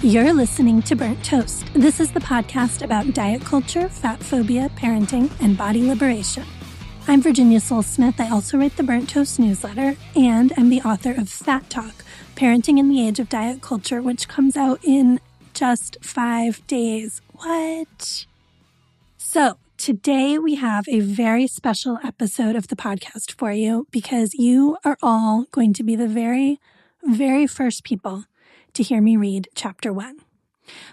You're listening to Burnt Toast. This is the podcast about diet culture, fat phobia, parenting, and body liberation. I'm Virginia Sole-Smith. I also write the Burnt Toast newsletter, and I'm the author of Fat Talk Parenting in the Age of Diet Culture, which comes out in just five days. What? So, today we have a very special episode of the podcast for you because you are all going to be the very, very first people to hear me read chapter one.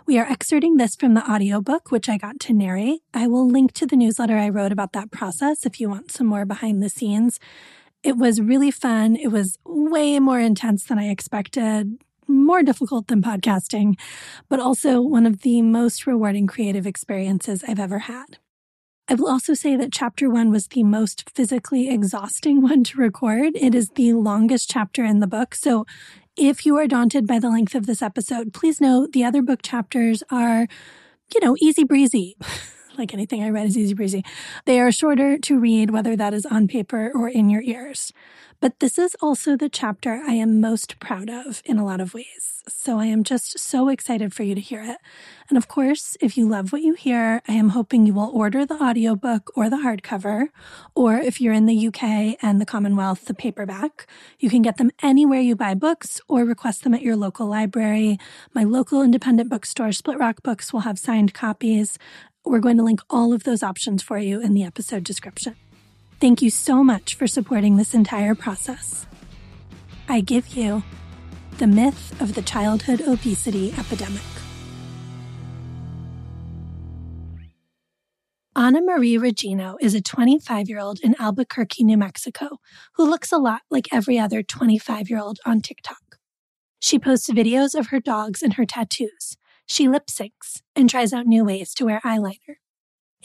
We are excerpting this from the audiobook, which I got to narrate. I will link to the newsletter I wrote about that process if you want some more behind the scenes. It was really fun. It was way more intense than I expected, more difficult than podcasting, but also one of the most rewarding creative experiences I've ever had. I will also say that chapter one was the most physically exhausting one to record. It is the longest chapter in the book. So if you are daunted by the length of this episode, please know the other book chapters are, you know, easy breezy. like anything I read is easy breezy. They are shorter to read, whether that is on paper or in your ears. But this is also the chapter I am most proud of in a lot of ways. So I am just so excited for you to hear it. And of course, if you love what you hear, I am hoping you will order the audiobook or the hardcover, or if you're in the UK and the Commonwealth, the paperback. You can get them anywhere you buy books or request them at your local library. My local independent bookstore, Split Rock Books, will have signed copies. We're going to link all of those options for you in the episode description. Thank you so much for supporting this entire process. I give you the myth of the childhood obesity epidemic. Anamarie Regino is a 25 year old in Albuquerque, New Mexico, who looks a lot like every other 25 year old on TikTok. She posts videos of her dogs and her tattoos. She lip syncs and tries out new ways to wear eyeliner.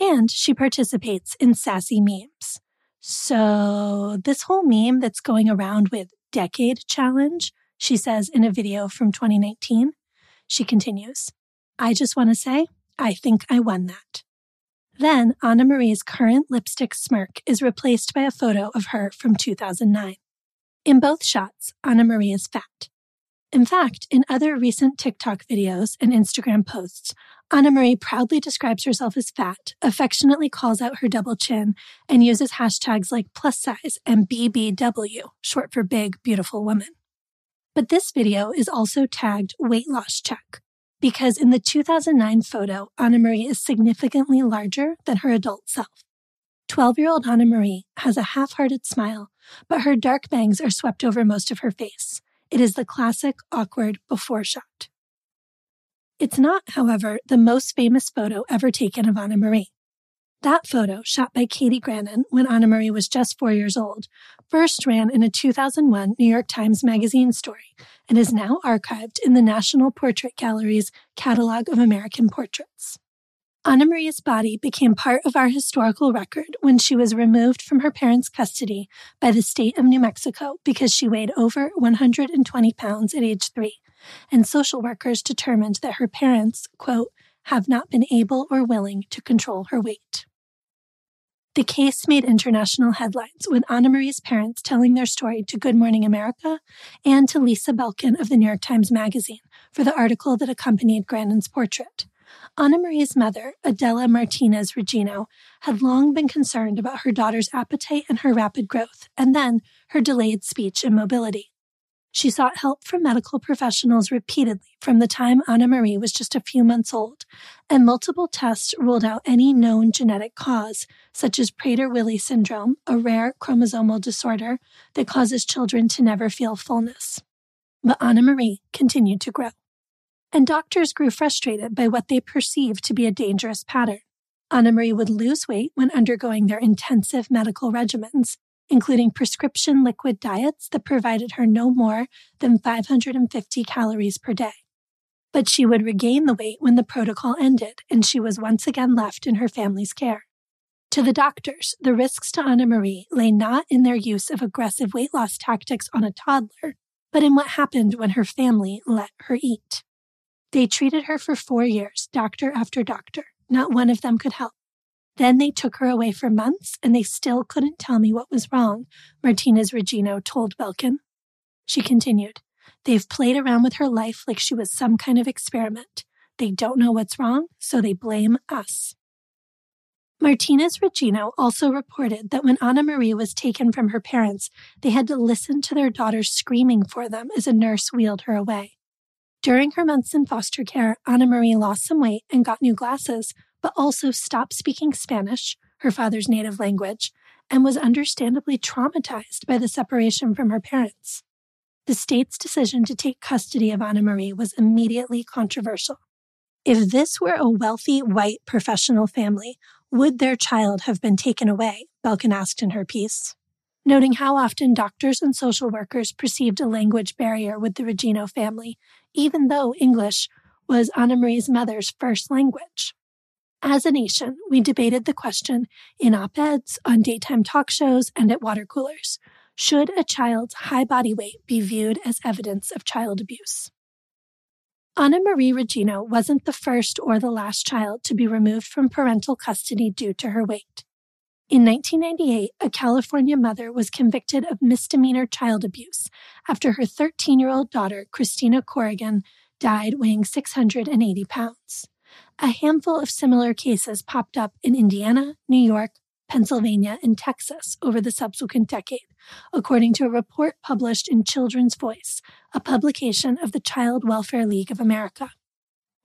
And she participates in sassy memes. So, this whole meme that's going around with decade challenge she says in a video from 2019. She continues, I just want to say, I think I won that. Then Anamarie's current lipstick smirk is replaced by a photo of her from 2009. In both shots, Anamarie is fat. In fact, in other recent TikTok videos and Instagram posts, Anamarie proudly describes herself as fat, affectionately calls out her double chin, and uses hashtags like plus size and BBW, short for big, beautiful woman. But this video is also tagged weight loss check because in the 2009 photo, Anamarie is significantly larger than her adult self. 12 year old Anamarie has a half hearted smile, but her dark bangs are swept over most of her face. It is the classic awkward before shot. It's not, however, the most famous photo ever taken of Anamarie. That photo, shot by Katy Grannan when Anamarie was just four years old, first ran in a 2001 New York Times Magazine story and is now archived in the National Portrait Gallery's Catalog of American Portraits. Anamarie's body became part of our historical record when she was removed from her parents' custody by the state of New Mexico because she weighed over 120 pounds at age three, and social workers determined that her parents, quote, have not been able or willing to control her weight. The case made international headlines with Anamarie's parents telling their story to Good Morning America and to Lisa Belkin of the New York Times Magazine for the article that accompanied Grannan's portrait. Anamarie's mother, Adela Martinez Regino, had long been concerned about her daughter's appetite and her rapid growth, and then her delayed speech and mobility. She sought help from medical professionals repeatedly from the time Anamarie was just a few months old, and multiple tests ruled out any known genetic cause, such as Prader-Willi syndrome, a rare chromosomal disorder that causes children to never feel fullness. But Anamarie continued to grow. And doctors grew frustrated by what they perceived to be a dangerous pattern. Anamarie would lose weight when undergoing their intensive medical regimens, including prescription liquid diets that provided her no more than 550 calories per day. But she would regain the weight when the protocol ended and she was once again left in her family's care. To the doctors, the risks to Anamarie lay not in their use of aggressive weight loss tactics on a toddler, but in what happened when her family let her eat. They treated her for four years, doctor after doctor. Not one of them could help. Then they took her away for months and they still couldn't tell me what was wrong, Martinez Regino told Belkin. She continued, They've played around with her life like she was some kind of experiment. They don't know what's wrong, so they blame us. Martinez Regino also reported that when Anamarie was taken from her parents, they had to listen to their daughter screaming for them as a nurse wheeled her away. During her months in foster care, Anamarie lost some weight and got new glasses, but also stopped speaking Spanish, her father's native language, and was understandably traumatized by the separation from her parents. The state's decision to take custody of Anamarie was immediately controversial. If this were a wealthy white professional family, would their child have been taken away? Belkin asked in her piece, noting how often doctors and social workers perceived a language barrier with the Regino family, even though English was Anamarie's mother's first language. As a nation, we debated the question in op eds, on daytime talk shows, and at water coolers should a child's high body weight be viewed as evidence of child abuse? Anamarie Regino wasn't the first or the last child to be removed from parental custody due to her weight. In 1998, a California mother was convicted of misdemeanor child abuse after her 13 year old daughter, Christina Corrigan, died weighing 680 pounds. A handful of similar cases popped up in Indiana, New York, Pennsylvania, and Texas over the subsequent decade, according to a report published in Children's Voice, a publication of the Child Welfare League of America.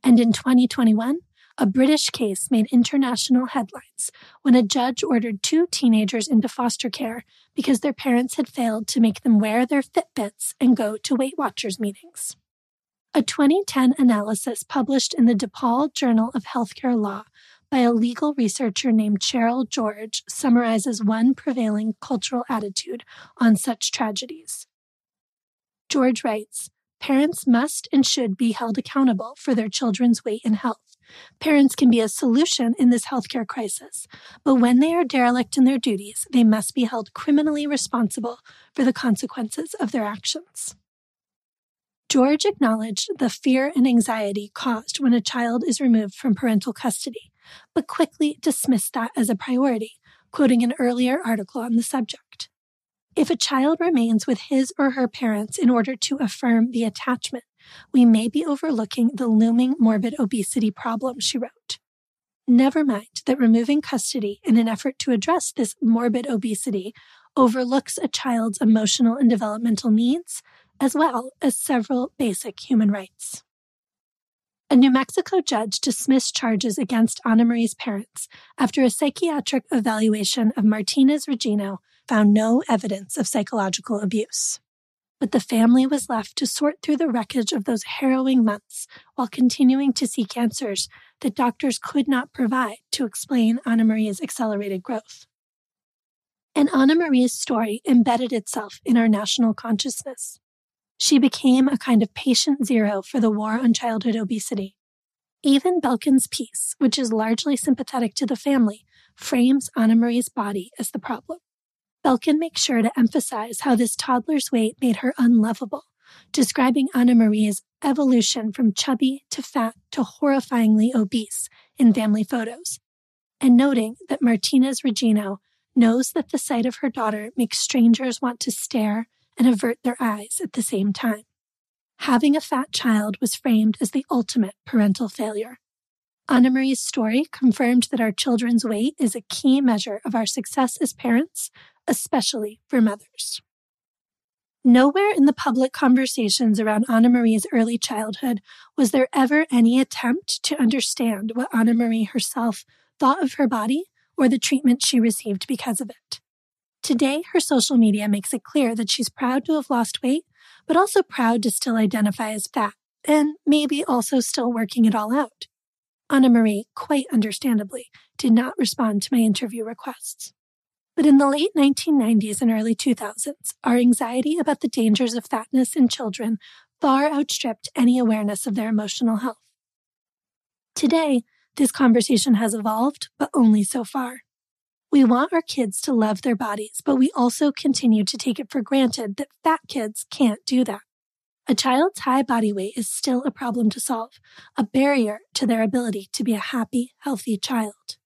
And in 2021, a British case made international headlines when a judge ordered two teenagers into foster care because their parents had failed to make them wear their Fitbits and go to Weight Watchers meetings. A 2010 analysis published in the DePaul Journal of Healthcare Law by a legal researcher named Cheryl George summarizes one prevailing cultural attitude on such tragedies. George writes Parents must and should be held accountable for their children's weight and health. Parents can be a solution in this healthcare crisis, but when they are derelict in their duties, they must be held criminally responsible for the consequences of their actions. George acknowledged the fear and anxiety caused when a child is removed from parental custody, but quickly dismissed that as a priority, quoting an earlier article on the subject. If a child remains with his or her parents in order to affirm the attachment, we may be overlooking the looming morbid obesity problem, she wrote. Never mind that removing custody in an effort to address this morbid obesity overlooks a child's emotional and developmental needs, as well as several basic human rights. A New Mexico judge dismissed charges against Anamarie's parents after a psychiatric evaluation of Martinez Regino found no evidence of psychological abuse. But the family was left to sort through the wreckage of those harrowing months while continuing to seek answers that doctors could not provide to explain Anamarie's accelerated growth. And Anamarie's story embedded itself in our national consciousness. She became a kind of patient zero for the war on childhood obesity. Even Belkin's piece, which is largely sympathetic to the family, frames Anamarie's body as the problem. Belkin makes sure to emphasize how this toddler's weight made her unlovable, describing Anamarie's evolution from chubby to fat to horrifyingly obese in family photos, and noting that Martinez Regino knows that the sight of her daughter makes strangers want to stare and avert their eyes at the same time. Having a fat child was framed as the ultimate parental failure. Anamarie's story confirmed that our children's weight is a key measure of our success as parents, especially for mothers. Nowhere in the public conversations around Anamarie's early childhood was there ever any attempt to understand what Anamarie herself thought of her body or the treatment she received because of it. Today, her social media makes it clear that she's proud to have lost weight, but also proud to still identify as fat, and maybe also still working it all out. Anamarie, quite understandably, did not respond to my interview requests. But in the late 1990s and early 2000s, our anxiety about the dangers of fatness in children far outstripped any awareness of their emotional health. Today, this conversation has evolved, but only so far. We want our kids to love their bodies, but we also continue to take it for granted that fat kids can't do that. A child's high body weight is still a problem to solve, a barrier to their ability to be a happy, healthy child.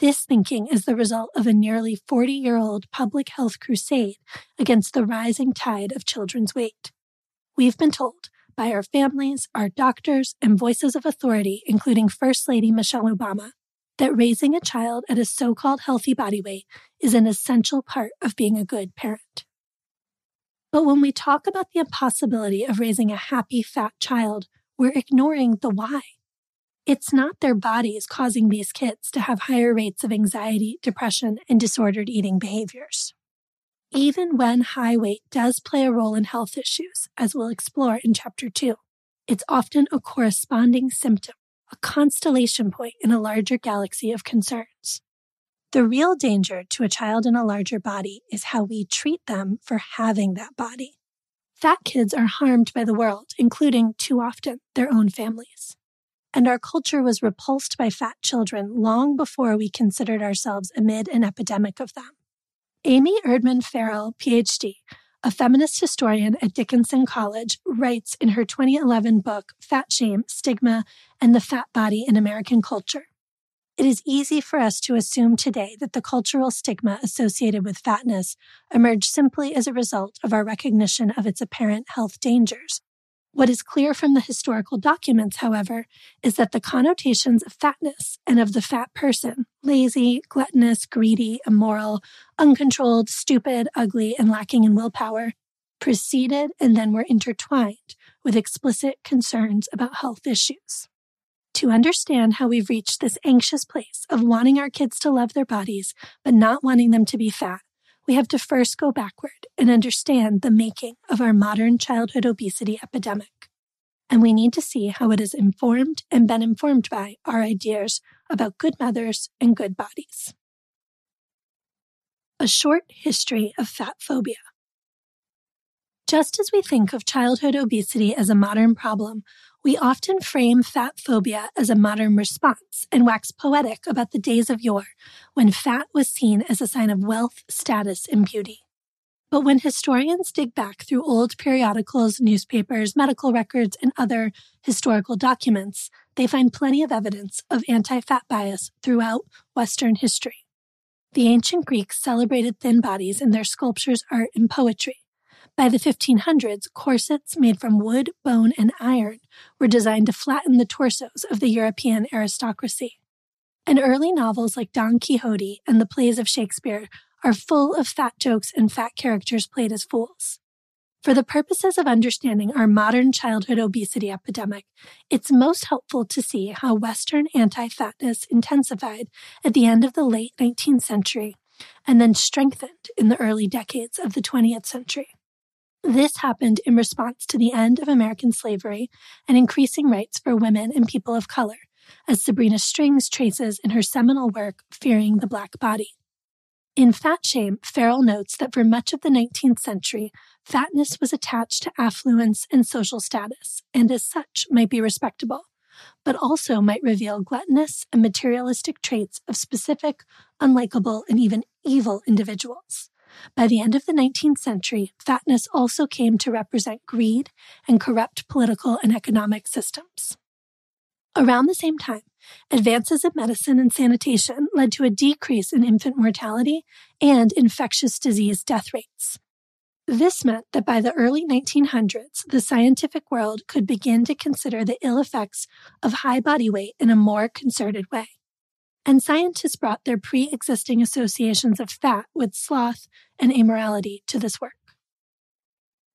This thinking is the result of a nearly 40 year old public health crusade against the rising tide of children's weight. we've been told by our families, our doctors, and voices of authority, including First Lady Michelle Obama, that raising a child at a so called healthy body weight is an essential part of being a good parent. But when we talk about the impossibility of raising a happy fat child, we're ignoring the why. It's not their bodies causing these kids to have higher rates of anxiety, depression, and disordered eating behaviors. Even when high weight does play a role in health issues, as we'll explore in Chapter 2, it's often a corresponding symptom, a constellation point in a larger galaxy of concerns. The real danger to a child in a larger body is how we treat them for having that body. Fat kids are harmed by the world, including, too often, their own families. And our culture was repulsed by fat children long before we considered ourselves amid an epidemic of them. Amy Erdman Farrell, PhD, a feminist historian at Dickinson College, writes in her 2011 book, Fat Shame, Stigma, and the Fat Body in American Culture. It is easy for us to assume today that the cultural stigma associated with fatness emerged simply as a result of our recognition of its apparent health dangers, what is clear from the historical documents, however, is that the connotations of fatness and of the fat person lazy, gluttonous, greedy, immoral, uncontrolled, stupid, ugly, and lacking in willpower preceded and then were intertwined with explicit concerns about health issues. To understand how we've reached this anxious place of wanting our kids to love their bodies, but not wanting them to be fat, we have to first go backward and understand the making of our modern childhood obesity epidemic. And we need to see how it is informed and been informed by our ideas about good mothers and good bodies. A short history of fat phobia. Just as we think of childhood obesity as a modern problem, we often frame fat phobia as a modern response and wax poetic about the days of yore when fat was seen as a sign of wealth, status, and beauty. But when historians dig back through old periodicals, newspapers, medical records, and other historical documents, they find plenty of evidence of anti fat bias throughout Western history. The ancient Greeks celebrated thin bodies in their sculptures, art, and poetry. By the 1500s, corsets made from wood, bone, and iron were designed to flatten the torsos of the European aristocracy. And early novels like Don Quixote and the plays of Shakespeare are full of fat jokes and fat characters played as fools. For the purposes of understanding our modern childhood obesity epidemic, it's most helpful to see how Western anti fatness intensified at the end of the late 19th century and then strengthened in the early decades of the 20th century. This happened in response to the end of American slavery and increasing rights for women and people of color, as Sabrina Strings traces in her seminal work, Fearing the Black Body. In Fat Shame, Farrell notes that for much of the 19th century, fatness was attached to affluence and social status, and as such might be respectable, but also might reveal gluttonous and materialistic traits of specific, unlikable, and even evil individuals. By the end of the 19th century, fatness also came to represent greed and corrupt political and economic systems. Around the same time, advances in medicine and sanitation led to a decrease in infant mortality and infectious disease death rates. This meant that by the early 1900s, the scientific world could begin to consider the ill effects of high body weight in a more concerted way and scientists brought their pre existing associations of fat with sloth and amorality to this work.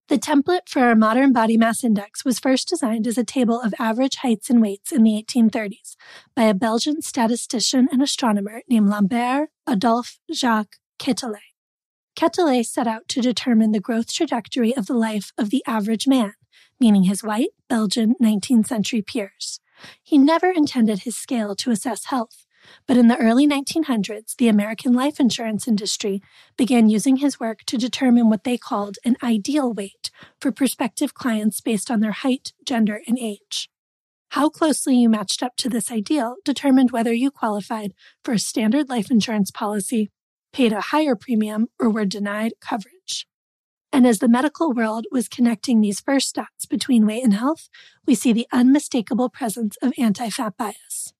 The template for our modern body mass index was first designed as a table of average heights and weights in the 1830s by a Belgian statistician and astronomer named Lambert Adolphe Jacques Quetelet. Quetelet set out to determine the growth trajectory of the life of the average man, meaning his white, Belgian 19th century peers. He never intended his scale to assess health, but in the early 1900s, the American life insurance industry began using his work to determine what they called an ideal weight for prospective clients based on their height, gender, and age. How closely you matched up to this ideal determined whether you qualified for a standard life insurance policy, paid a higher premium, or were denied coverage. And as the medical world was connecting these first dots between weight and health, we see the unmistakable presence of anti fat bias.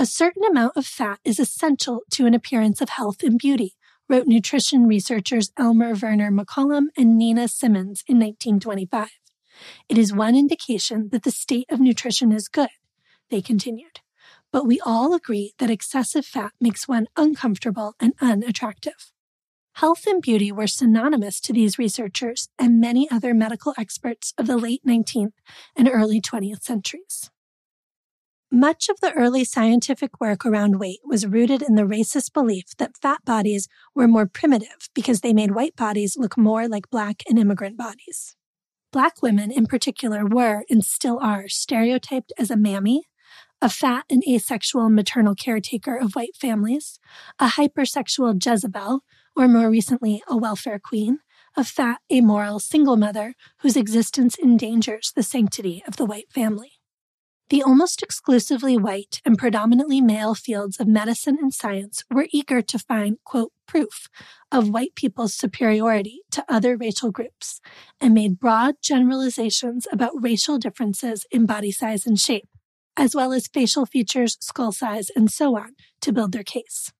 A certain amount of fat is essential to an appearance of health and beauty, wrote nutrition researchers Elmer Werner McCollum and Nina Simmonds in 1925. It is one indication that the state of nutrition is good, they continued. But we all agree that excessive fat makes one uncomfortable and unattractive. Health and beauty were synonymous to these researchers and many other medical experts of the late 19th and early 20th centuries. Much of the early scientific work around weight was rooted in the racist belief that fat bodies were more primitive because they made white bodies look more like black and immigrant bodies. Black women in particular were and still are stereotyped as a mammy, a fat and asexual maternal caretaker of white families, a hypersexual Jezebel, or more recently, a welfare queen, a fat, amoral single mother whose existence endangers the sanctity of the white family. The almost exclusively white and predominantly male fields of medicine and science were eager to find, quote, proof of white people's superiority to other racial groups and made broad generalizations about racial differences in body size and shape, as well as facial features, skull size, and so on to build their case.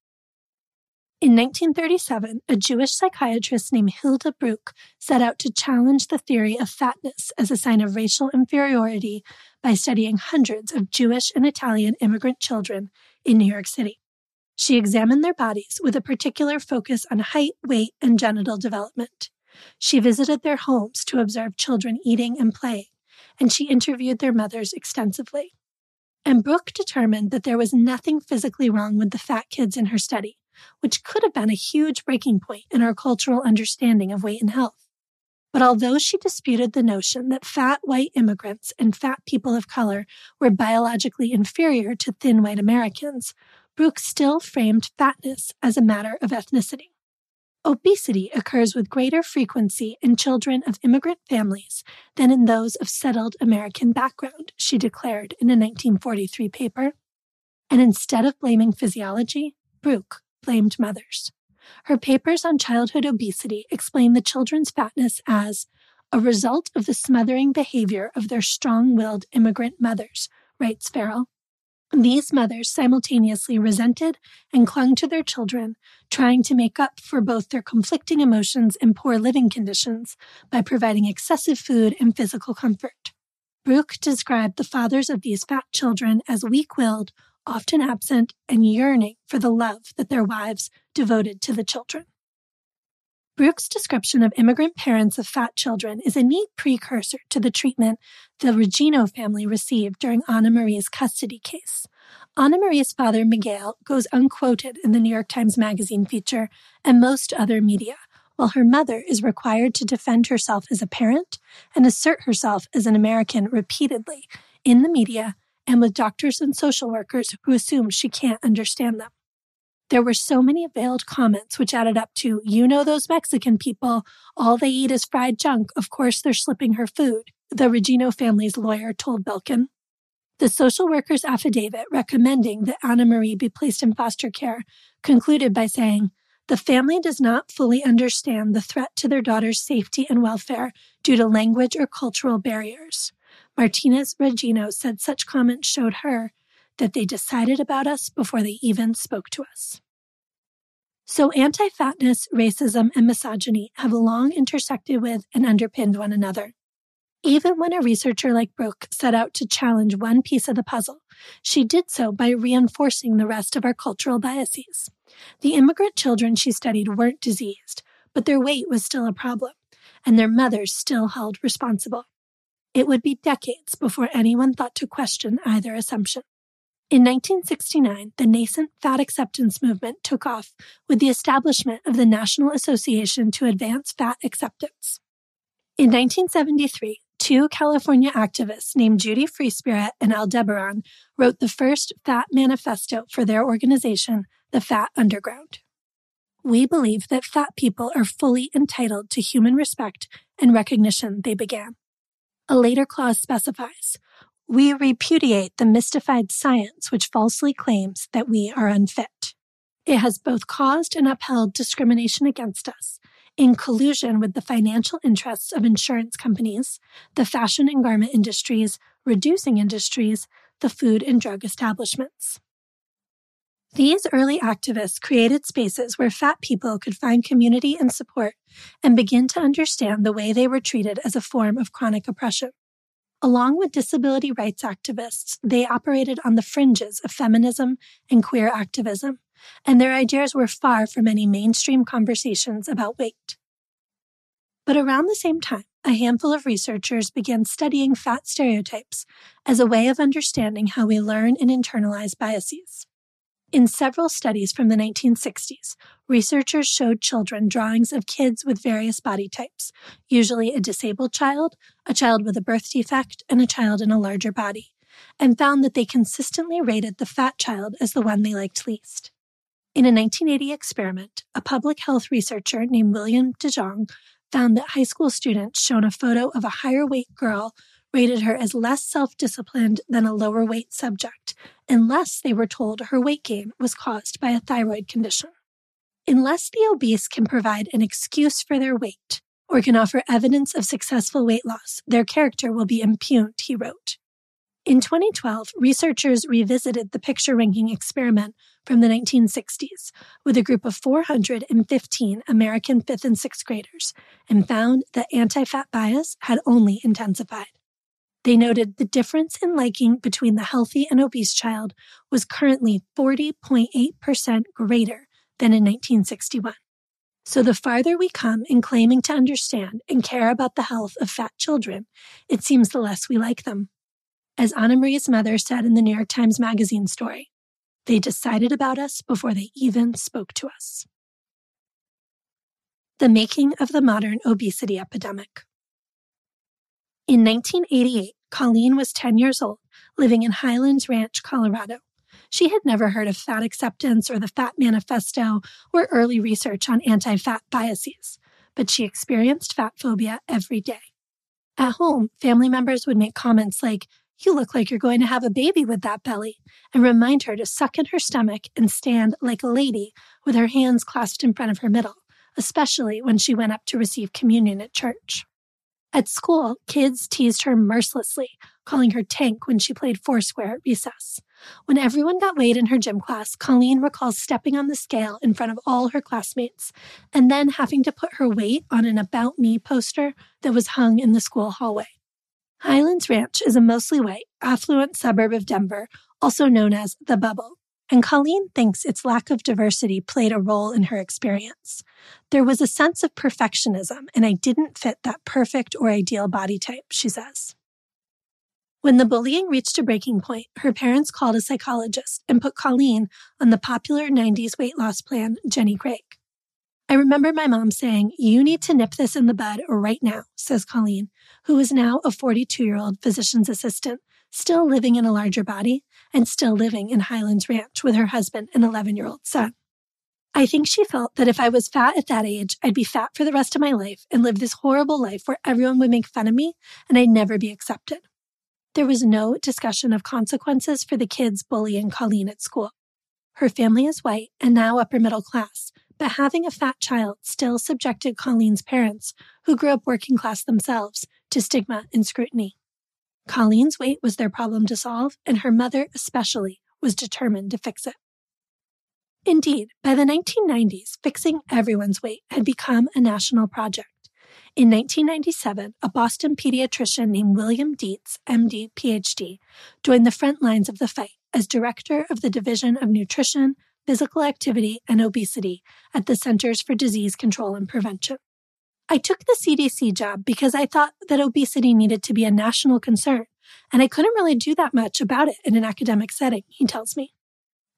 In 1937, a Jewish psychiatrist named Hilda Bruch set out to challenge the theory of fatness as a sign of racial inferiority by studying hundreds of Jewish and Italian immigrant children in New York City. She examined their bodies with a particular focus on height, weight, and genital development. She visited their homes to observe children eating and playing, and she interviewed their mothers extensively. And Bruch determined that there was nothing physically wrong with the fat kids in her study which could have been a huge breaking point in our cultural understanding of weight and health. But although she disputed the notion that fat white immigrants and fat people of color were biologically inferior to thin white Americans, Bruch still framed fatness as a matter of ethnicity. Obesity occurs with greater frequency in children of immigrant families than in those of settled American background, she declared in a 1943 paper. And instead of blaming physiology, Bruch blamed mothers. Her papers on childhood obesity explain the children's fatness as a result of the smothering behavior of their strong willed immigrant mothers, writes Farrell. These mothers simultaneously resented and clung to their children, trying to make up for both their conflicting emotions and poor living conditions by providing excessive food and physical comfort. Bruch described the fathers of these fat children as weak willed, often absent and yearning for the love that their wives devoted to the children. Bruch's description of immigrant parents of fat children is a neat precursor to the treatment the Regino family received during Anamarie's custody case. Anamarie's father, Miguel, goes unquoted in the New York Times Magazine feature and most other media, while her mother is required to defend herself as a parent and assert herself as an American repeatedly in the media and with doctors and social workers who assume she can't understand them. There were so many veiled comments which added up to, you know, those Mexican people, all they eat is fried junk. Of course, they're slipping her food, the Regino family's lawyer told Belkin. The social worker's affidavit recommending that Anamarie be placed in foster care concluded by saying, the family does not fully understand the threat to their daughter's safety and welfare due to language or cultural barriers. Martinez Regino said such comments showed her that they decided about us before they even spoke to us. So, anti fatness, racism, and misogyny have long intersected with and underpinned one another. Even when a researcher like Bruch set out to challenge one piece of the puzzle, she did so by reinforcing the rest of our cultural biases. The immigrant children she studied weren't diseased, but their weight was still a problem, and their mothers still held responsible. It would be decades before anyone thought to question either assumption. In 1969, the nascent fat acceptance movement took off with the establishment of the National Association to Advance Fat Acceptance. In 1973, two California activists named Judy Freespirit and Aldebaran wrote the first fat manifesto for their organization, the Fat Underground. We believe that fat people are fully entitled to human respect and recognition, they began. A later clause specifies We repudiate the mystified science which falsely claims that we are unfit. It has both caused and upheld discrimination against us in collusion with the financial interests of insurance companies, the fashion and garment industries, reducing industries, the food and drug establishments. These early activists created spaces where fat people could find community and support and begin to understand the way they were treated as a form of chronic oppression. Along with disability rights activists, they operated on the fringes of feminism and queer activism, and their ideas were far from any mainstream conversations about weight. But around the same time, a handful of researchers began studying fat stereotypes as a way of understanding how we learn and internalize biases. In several studies from the 1960s, researchers showed children drawings of kids with various body types, usually a disabled child, a child with a birth defect, and a child in a larger body, and found that they consistently rated the fat child as the one they liked least. In a 1980 experiment, a public health researcher named William DeJong found that high school students shown a photo of a higher weight girl rated her as less self disciplined than a lower weight subject, unless they were told her weight gain was caused by a thyroid condition. Unless the obese can provide an excuse for their weight or can offer evidence of successful weight loss, their character will be impugned, he wrote. In 2012, researchers revisited the picture ranking experiment from the 1960s with a group of 415 American fifth and sixth graders and found that anti fat bias had only intensified. They noted the difference in liking between the healthy and obese child was currently 40.8% greater than in 1961. So the farther we come in claiming to understand and care about the health of fat children, it seems the less we like them. As Anamarie's mother said in the New York Times Magazine story, they decided about us before they even spoke to us. The making of the modern obesity epidemic. In 1988, Colleen was 10 years old, living in Highlands Ranch, Colorado. She had never heard of fat acceptance or the Fat Manifesto or early research on anti fat biases, but she experienced fat phobia every day. At home, family members would make comments like, You look like you're going to have a baby with that belly, and remind her to suck in her stomach and stand like a lady with her hands clasped in front of her middle, especially when she went up to receive communion at church. At school, kids teased her mercilessly, calling her Tank when she played Foursquare at recess. When everyone got weighed in her gym class, Colleen recalls stepping on the scale in front of all her classmates and then having to put her weight on an About Me poster that was hung in the school hallway. Highlands Ranch is a mostly white, affluent suburb of Denver, also known as the Bubble and Colleen thinks its lack of diversity played a role in her experience. There was a sense of perfectionism, and I didn't fit that perfect or ideal body type, she says. When the bullying reached a breaking point, her parents called a psychologist and put Colleen on the popular 90s weight loss plan, Jenny Craig. I remember my mom saying, You need to nip this in the bud right now, says Colleen, who is now a 42 year old physician's assistant still living in a larger body and still living in Highlands Ranch with her husband and 11 year old son. I think she felt that if I was fat at that age, I'd be fat for the rest of my life and live this horrible life where everyone would make fun of me and I'd never be accepted. There was no discussion of consequences for the kids bullying Colleen at school. Her family is white and now upper middle class, but having a fat child still subjected Colleen's parents, who grew up working class themselves, to stigma and scrutiny. Colleen's weight was their problem to solve, and her mother, especially, was determined to fix it. Indeed, by the 1990s, fixing everyone's weight had become a national project. In 1997, a Boston pediatrician named William Dietz, MD, PhD, joined the front lines of the fight as director of the Division of Nutrition, Physical Activity, and Obesity at the Centers for Disease Control and Prevention. I took the CDC job because I thought that obesity needed to be a national concern, and I couldn't really do that much about it in an academic setting, he tells me.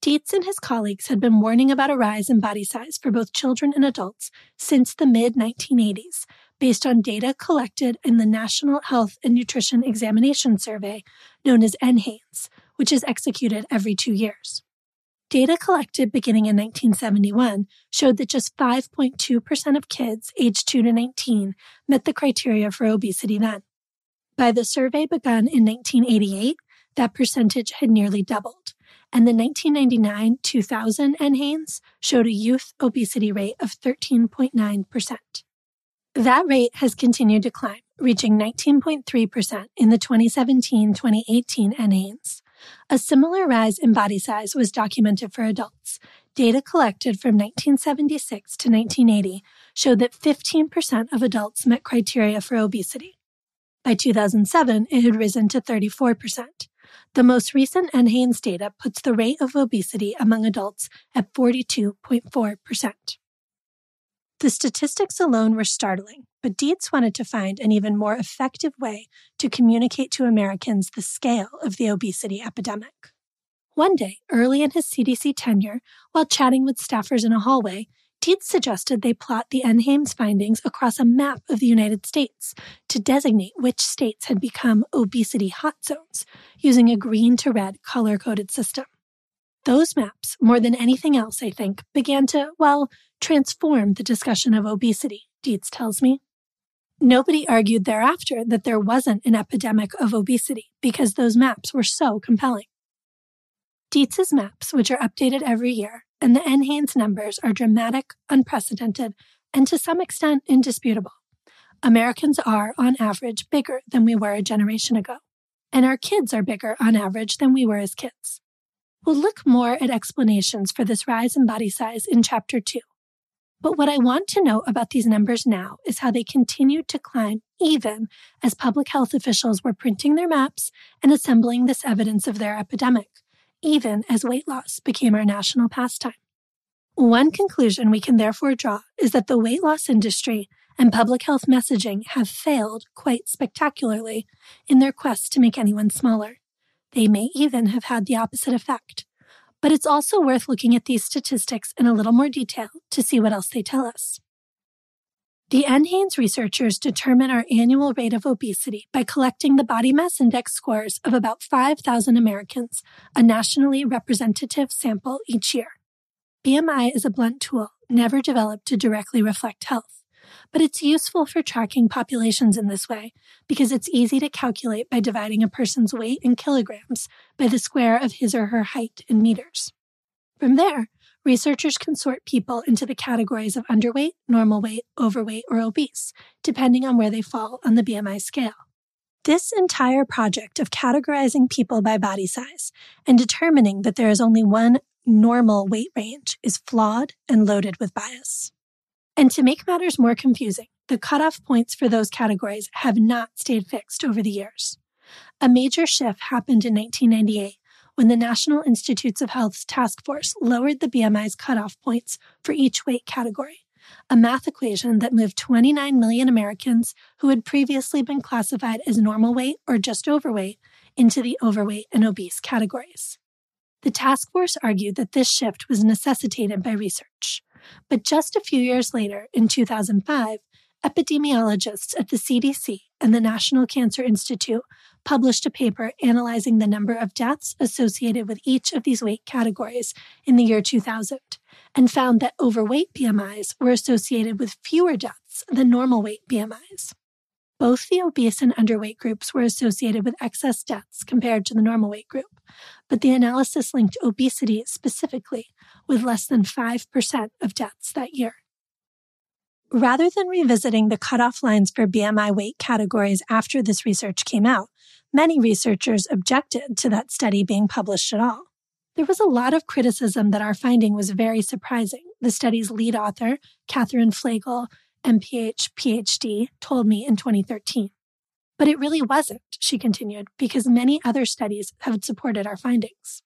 Dietz and his colleagues had been warning about a rise in body size for both children and adults since the mid 1980s, based on data collected in the National Health and Nutrition Examination Survey, known as NHANES, which is executed every two years. Data collected beginning in 1971 showed that just 5.2% of kids aged 2 to 19 met the criteria for obesity then. By the survey begun in 1988, that percentage had nearly doubled, and the 1999 2000 NHANES showed a youth obesity rate of 13.9%. That rate has continued to climb, reaching 19.3% in the 2017 2018 NHANES A similar rise in body size was documented for adults. Data collected from 1976 to 1980 showed that 15% of adults met criteria for obesity. By 2007, it had risen to 34%. The most recent NHANES data puts the rate of obesity among adults at 42.4%. The statistics alone were startling, but Dietz wanted to find an even more effective way to communicate to Americans the scale of the obesity epidemic. One day, early in his CDC tenure, while chatting with staffers in a hallway, Dietz suggested they plot the NHANES findings across a map of the United States to designate which states had become obesity hot zones using a green to red color coded system. Those maps, more than anything else, I think, began to, well, transform the discussion of obesity, Dietz tells me. Nobody argued thereafter that there wasn't an epidemic of obesity because those maps were so compelling. Dietz's maps, which are updated every year, and the NHANES numbers are dramatic, unprecedented, and to some extent indisputable. Americans are, on average, bigger than we were a generation ago, and our kids are bigger on average than we were as kids. We'll look more at explanations for this rise in body size in Chapter 2. But what I want to know about these numbers now is how they continued to climb even as public health officials were printing their maps and assembling this evidence of their epidemic, even as weight loss became our national pastime. One conclusion we can therefore draw is that the weight loss industry and public health messaging have failed quite spectacularly in their quest to make anyone smaller. They may even have had the opposite effect. But it's also worth looking at these statistics in a little more detail to see what else they tell us. The NHANES researchers determine our annual rate of obesity by collecting the body mass index scores of about 5,000 Americans, a nationally representative sample each year. BMI is a blunt tool, never developed to directly reflect health but it's useful for tracking populations in this way because it's easy to calculate by dividing a person's weight in kilograms by the square of his or her height in meters. From there, researchers can sort people into the categories of underweight, normal weight, overweight, or obese, depending on where they fall on the BMI scale. This entire project of categorizing people by body size and determining that there is only one normal weight range is flawed and loaded with bias. And to make matters more confusing, the cutoff points for those categories have not stayed fixed over the years. A major shift happened in 1998 when the National Institutes of Health's task force lowered the BMI's cutoff points for each weight category, a math equation that moved 29 million Americans who had previously been classified as normal weight or just overweight into the overweight and obese categories. The task force argued that this shift was necessitated by research. But just a few years later, in 2005, epidemiologists at the CDC and the National Cancer Institute published a paper analyzing the number of deaths associated with each of these weight categories in the year 2000 and found that overweight BMIs were associated with fewer deaths than normal weight BMIs. Both the obese and underweight groups were associated with excess deaths compared to the normal weight group, but the analysis linked obesity specifically with less than 5% of deaths that year. Rather than revisiting the cutoff lines for BMI weight categories after this research came out, many researchers objected to that study being published at all. There was a lot of criticism that our finding was very surprising. The study's lead author, Katherine Flegal, MPH PhD, told me in 2013. But it really wasn't, she continued, because many other studies have supported our findings.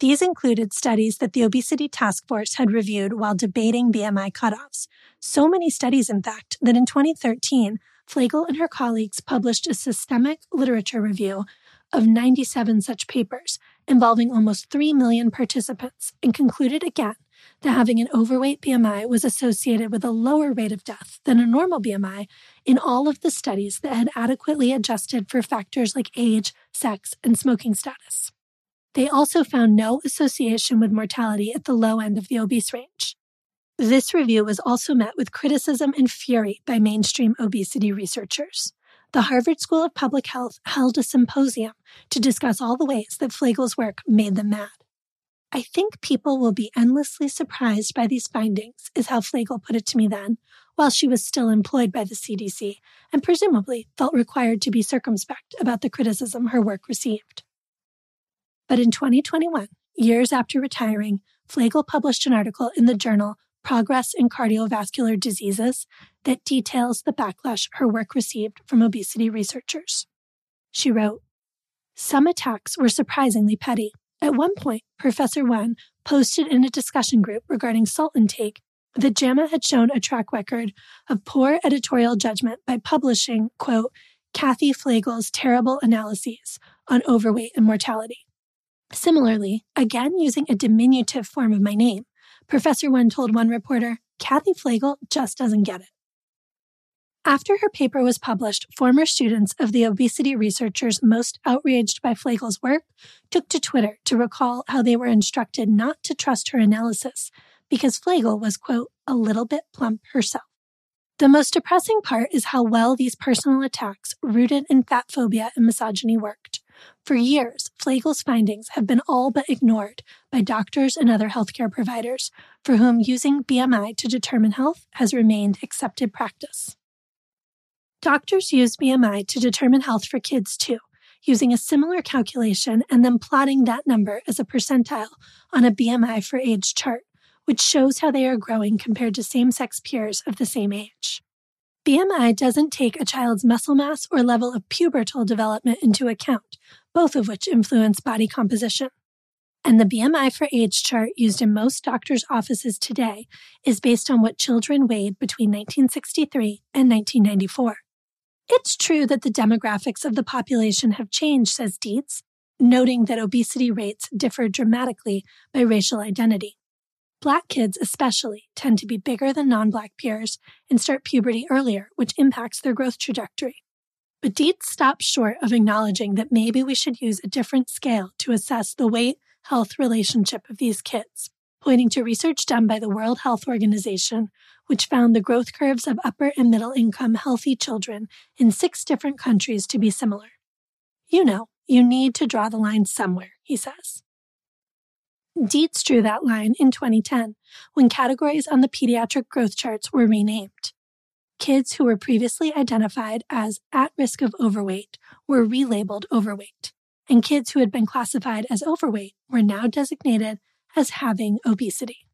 These included studies that the Obesity Task Force had reviewed while debating BMI cutoffs. So many studies, in fact, that in 2013, Flegal and her colleagues published a systemic literature review of 97 such papers involving almost 3 million participants and concluded again that having an overweight BMI was associated with a lower rate of death than a normal BMI in all of the studies that had adequately adjusted for factors like age, sex, and smoking status. They also found no association with mortality at the low end of the obese range. This review was also met with criticism and fury by mainstream obesity researchers. The Harvard School of Public Health held a symposium to discuss all the ways that Flegal's work made them mad. I think people will be endlessly surprised by these findings, is how Flegal put it to me then, while she was still employed by the CDC and presumably felt required to be circumspect about the criticism her work received. But in 2021, years after retiring, Flegal published an article in the journal Progress in Cardiovascular Diseases that details the backlash her work received from obesity researchers. She wrote, Some attacks were surprisingly petty. At one point, Professor Wen posted in a discussion group regarding salt intake that JAMA had shown a track record of poor editorial judgment by publishing, quote, Kathy Flegal's terrible analyses on overweight and mortality. Similarly, again using a diminutive form of my name, Professor Wen told one reporter, Kathy Flegal just doesn't get it. After her paper was published, former students of the obesity researchers most outraged by Flegal's work took to Twitter to recall how they were instructed not to trust her analysis because Flegal was, quote, a little bit plump herself. The most depressing part is how well these personal attacks, rooted in fat phobia and misogyny, worked. For years, Flegal's findings have been all but ignored by doctors and other healthcare providers, for whom using BMI to determine health has remained accepted practice. Doctors use BMI to determine health for kids too, using a similar calculation and then plotting that number as a percentile on a BMI for age chart, which shows how they are growing compared to same sex peers of the same age. BMI doesn't take a child's muscle mass or level of pubertal development into account, both of which influence body composition. And the BMI for age chart used in most doctors' offices today is based on what children weighed between 1963 and 1994. It's true that the demographics of the population have changed, says Dietz, noting that obesity rates differ dramatically by racial identity. Black kids, especially, tend to be bigger than non Black peers and start puberty earlier, which impacts their growth trajectory. But Dietz stops short of acknowledging that maybe we should use a different scale to assess the weight health relationship of these kids, pointing to research done by the World Health Organization, which found the growth curves of upper and middle income healthy children in six different countries to be similar. You know, you need to draw the line somewhere, he says. Dietz drew that line in 2010 when categories on the pediatric growth charts were renamed. Kids who were previously identified as at risk of overweight were relabeled overweight, and kids who had been classified as overweight were now designated as having obesity.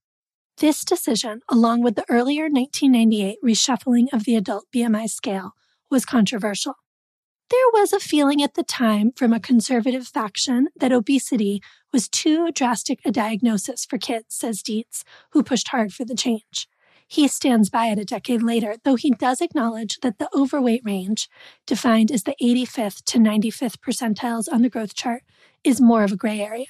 This decision, along with the earlier 1998 reshuffling of the adult BMI scale, was controversial. There was a feeling at the time from a conservative faction that obesity was too drastic a diagnosis for kids, says Dietz, who pushed hard for the change. He stands by it a decade later, though he does acknowledge that the overweight range, defined as the 85th to 95th percentiles on the growth chart, is more of a gray area.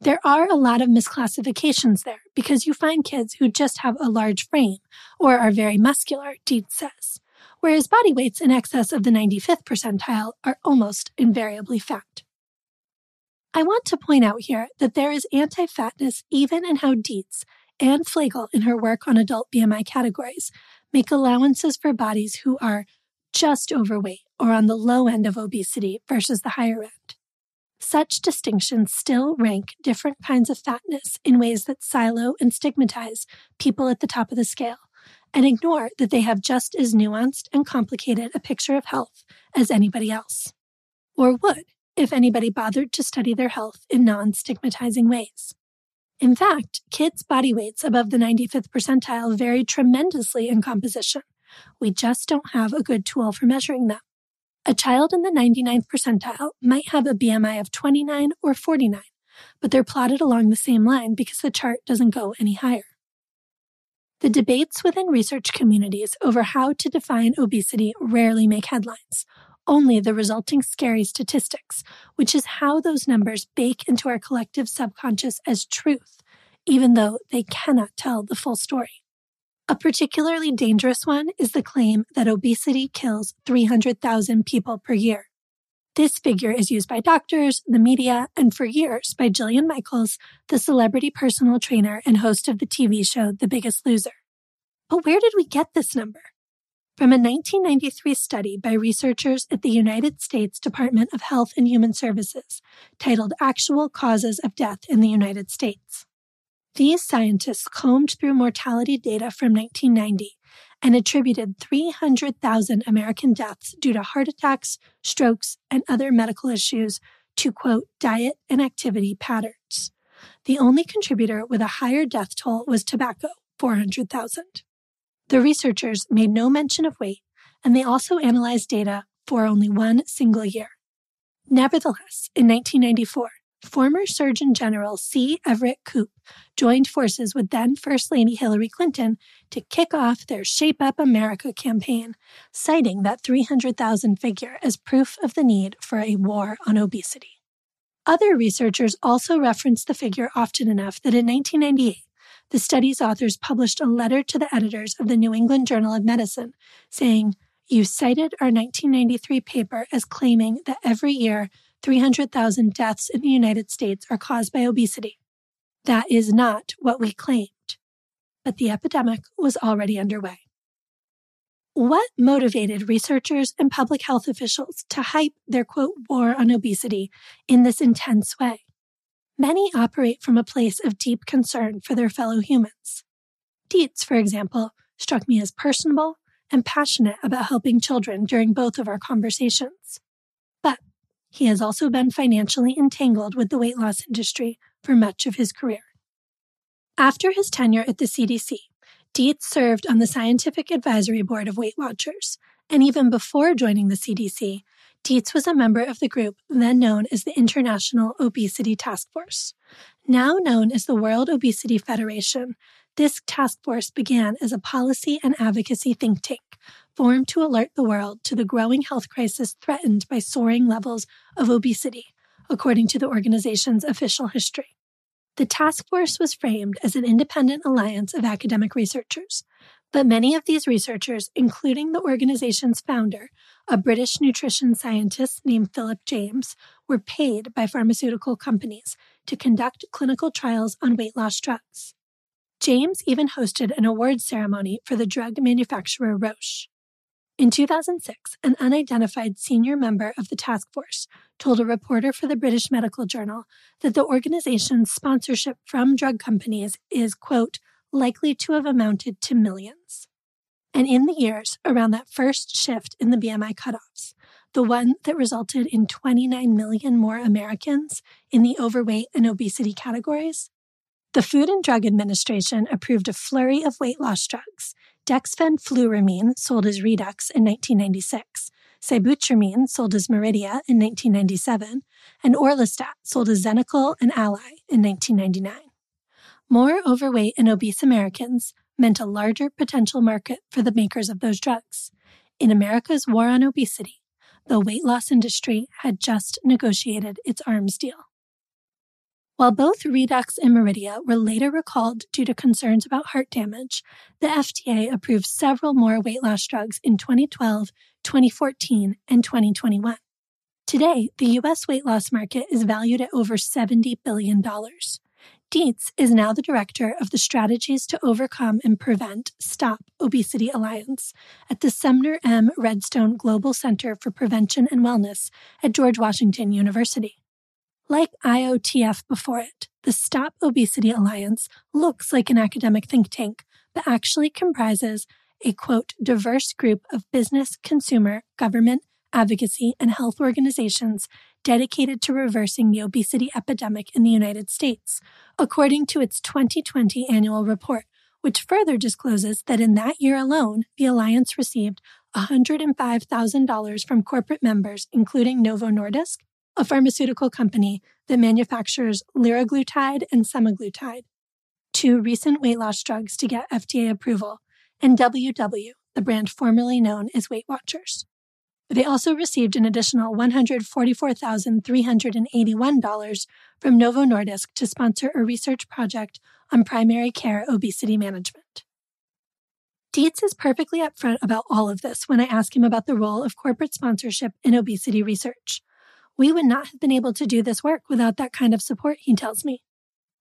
There are a lot of misclassifications there because you find kids who just have a large frame or are very muscular, Dietz says whereas body weights in excess of the 95th percentile are almost invariably fat. I want to point out here that there is anti fatness even in how Dietz and Flegal, in her work on adult BMI categories, make allowances for bodies who are just overweight or on the low end of obesity versus the higher end. Such distinctions still rank different kinds of fatness in ways that silo and stigmatize people at the top of the scale and ignore that they have just as nuanced and complicated a picture of health as anybody else, or would if anybody bothered to study their health in non stigmatizing ways. In fact, kids' body weights above the 95th percentile vary tremendously in composition. We just don't have a good tool for measuring them. A child in the 99th percentile might have a BMI of 29 or 49, but they're plotted along the same line because the chart doesn't go any higher. The debates within research communities over how to define obesity rarely make headlines, only the resulting scary statistics, which is how those numbers bake into our collective subconscious as truth, even though they cannot tell the full story. A particularly dangerous one is the claim that obesity kills 300,000 people per year. This figure is used by doctors, the media, and for years by Jillian Michaels, the celebrity personal trainer and host of the TV show The Biggest Loser. But where did we get this number? From a 1993 study by researchers at the United States Department of Health and Human Services titled Actual Causes of Death in the United States. These scientists combed through mortality data from 1990 and attributed 300,000 American deaths due to heart attacks, strokes, and other medical issues to quote, diet and activity patterns. The only contributor with a higher death toll was tobacco, 400,000. The researchers made no mention of weight, and they also analyzed data for only one single year. Nevertheless, in 1994, former Surgeon General C. Everett Koop joined forces with then First Lady Hillary Clinton to kick off their Shape Up America campaign, citing that 300,000 figure as proof of the need for a war on obesity. Other researchers also referenced the figure often enough that in 1998, the study's authors published a letter to the editors of the New England Journal of Medicine saying, You cited our 1993 paper as claiming that every year 300,000 deaths in the United States are caused by obesity. That is not what we claimed. But the epidemic was already underway. What motivated researchers and public health officials to hype their quote war on obesity in this intense way? Many operate from a place of deep concern for their fellow humans. Dietz, for example, struck me as personable and passionate about helping children during both of our conversations. He has also been financially entangled with the weight loss industry for much of his career. After his tenure at the CDC, Dietz served on the Scientific Advisory Board of Weight Watchers, and even before joining the CDC, Dietz was a member of the group then known as the International Obesity Task Force. Now known as the World Obesity Federation, this task force began as a policy and advocacy think tank formed to alert the world to the growing health crisis threatened by soaring levels of obesity, according to the organization's official history. The task force was framed as an independent alliance of academic researchers, but many of these researchers, including the organization's founder, a British nutrition scientist named Philip James, were paid by pharmaceutical companies to conduct clinical trials on weight loss drugs. James even hosted an award ceremony for the drug manufacturer Roche. In 2006, an unidentified senior member of the task force told a reporter for the British Medical Journal that the organization's sponsorship from drug companies is, quote, likely to have amounted to millions. And in the years around that first shift in the BMI cutoffs, the one that resulted in 29 million more Americans in the overweight and obesity categories, the Food and Drug Administration approved a flurry of weight loss drugs. Dexfenfluramine, sold as Redux in 1996, Sibutramine, sold as Meridia in 1997, and Orlistat, sold as Xenical and Alli in 1999. More overweight and obese Americans meant a larger potential market for the makers of those drugs. In America's war on obesity, the weight loss industry had just negotiated its arms deal. While both Redux and Meridia were later recalled due to concerns about heart damage, the FDA approved several more weight loss drugs in 2012, 2014, and 2021. Today, the U.S. weight loss market is valued at over $70 billion. Dietz is now the director of the Strategies to Overcome and Prevent Stop Obesity Alliance at the Sumner M. Redstone Global Center for Prevention and Wellness at George Washington University. Like IOTF before it, the Stop Obesity Alliance looks like an academic think tank, but actually comprises a quote, diverse group of business, consumer, government, advocacy, and health organizations dedicated to reversing the obesity epidemic in the United States, according to its 2020 annual report, which further discloses that in that year alone, the Alliance received $105,000 from corporate members, including Novo Nordisk, a pharmaceutical company that manufactures liraglutide and semaglutide, two recent weight loss drugs to get FDA approval, and WW, the brand formerly known as Weight Watchers. They also received an additional $144,381 from Novo Nordisk to sponsor a research project on primary care obesity management. Dietz is perfectly upfront about all of this when I ask him about the role of corporate sponsorship in obesity research. We would not have been able to do this work without that kind of support, he tells me.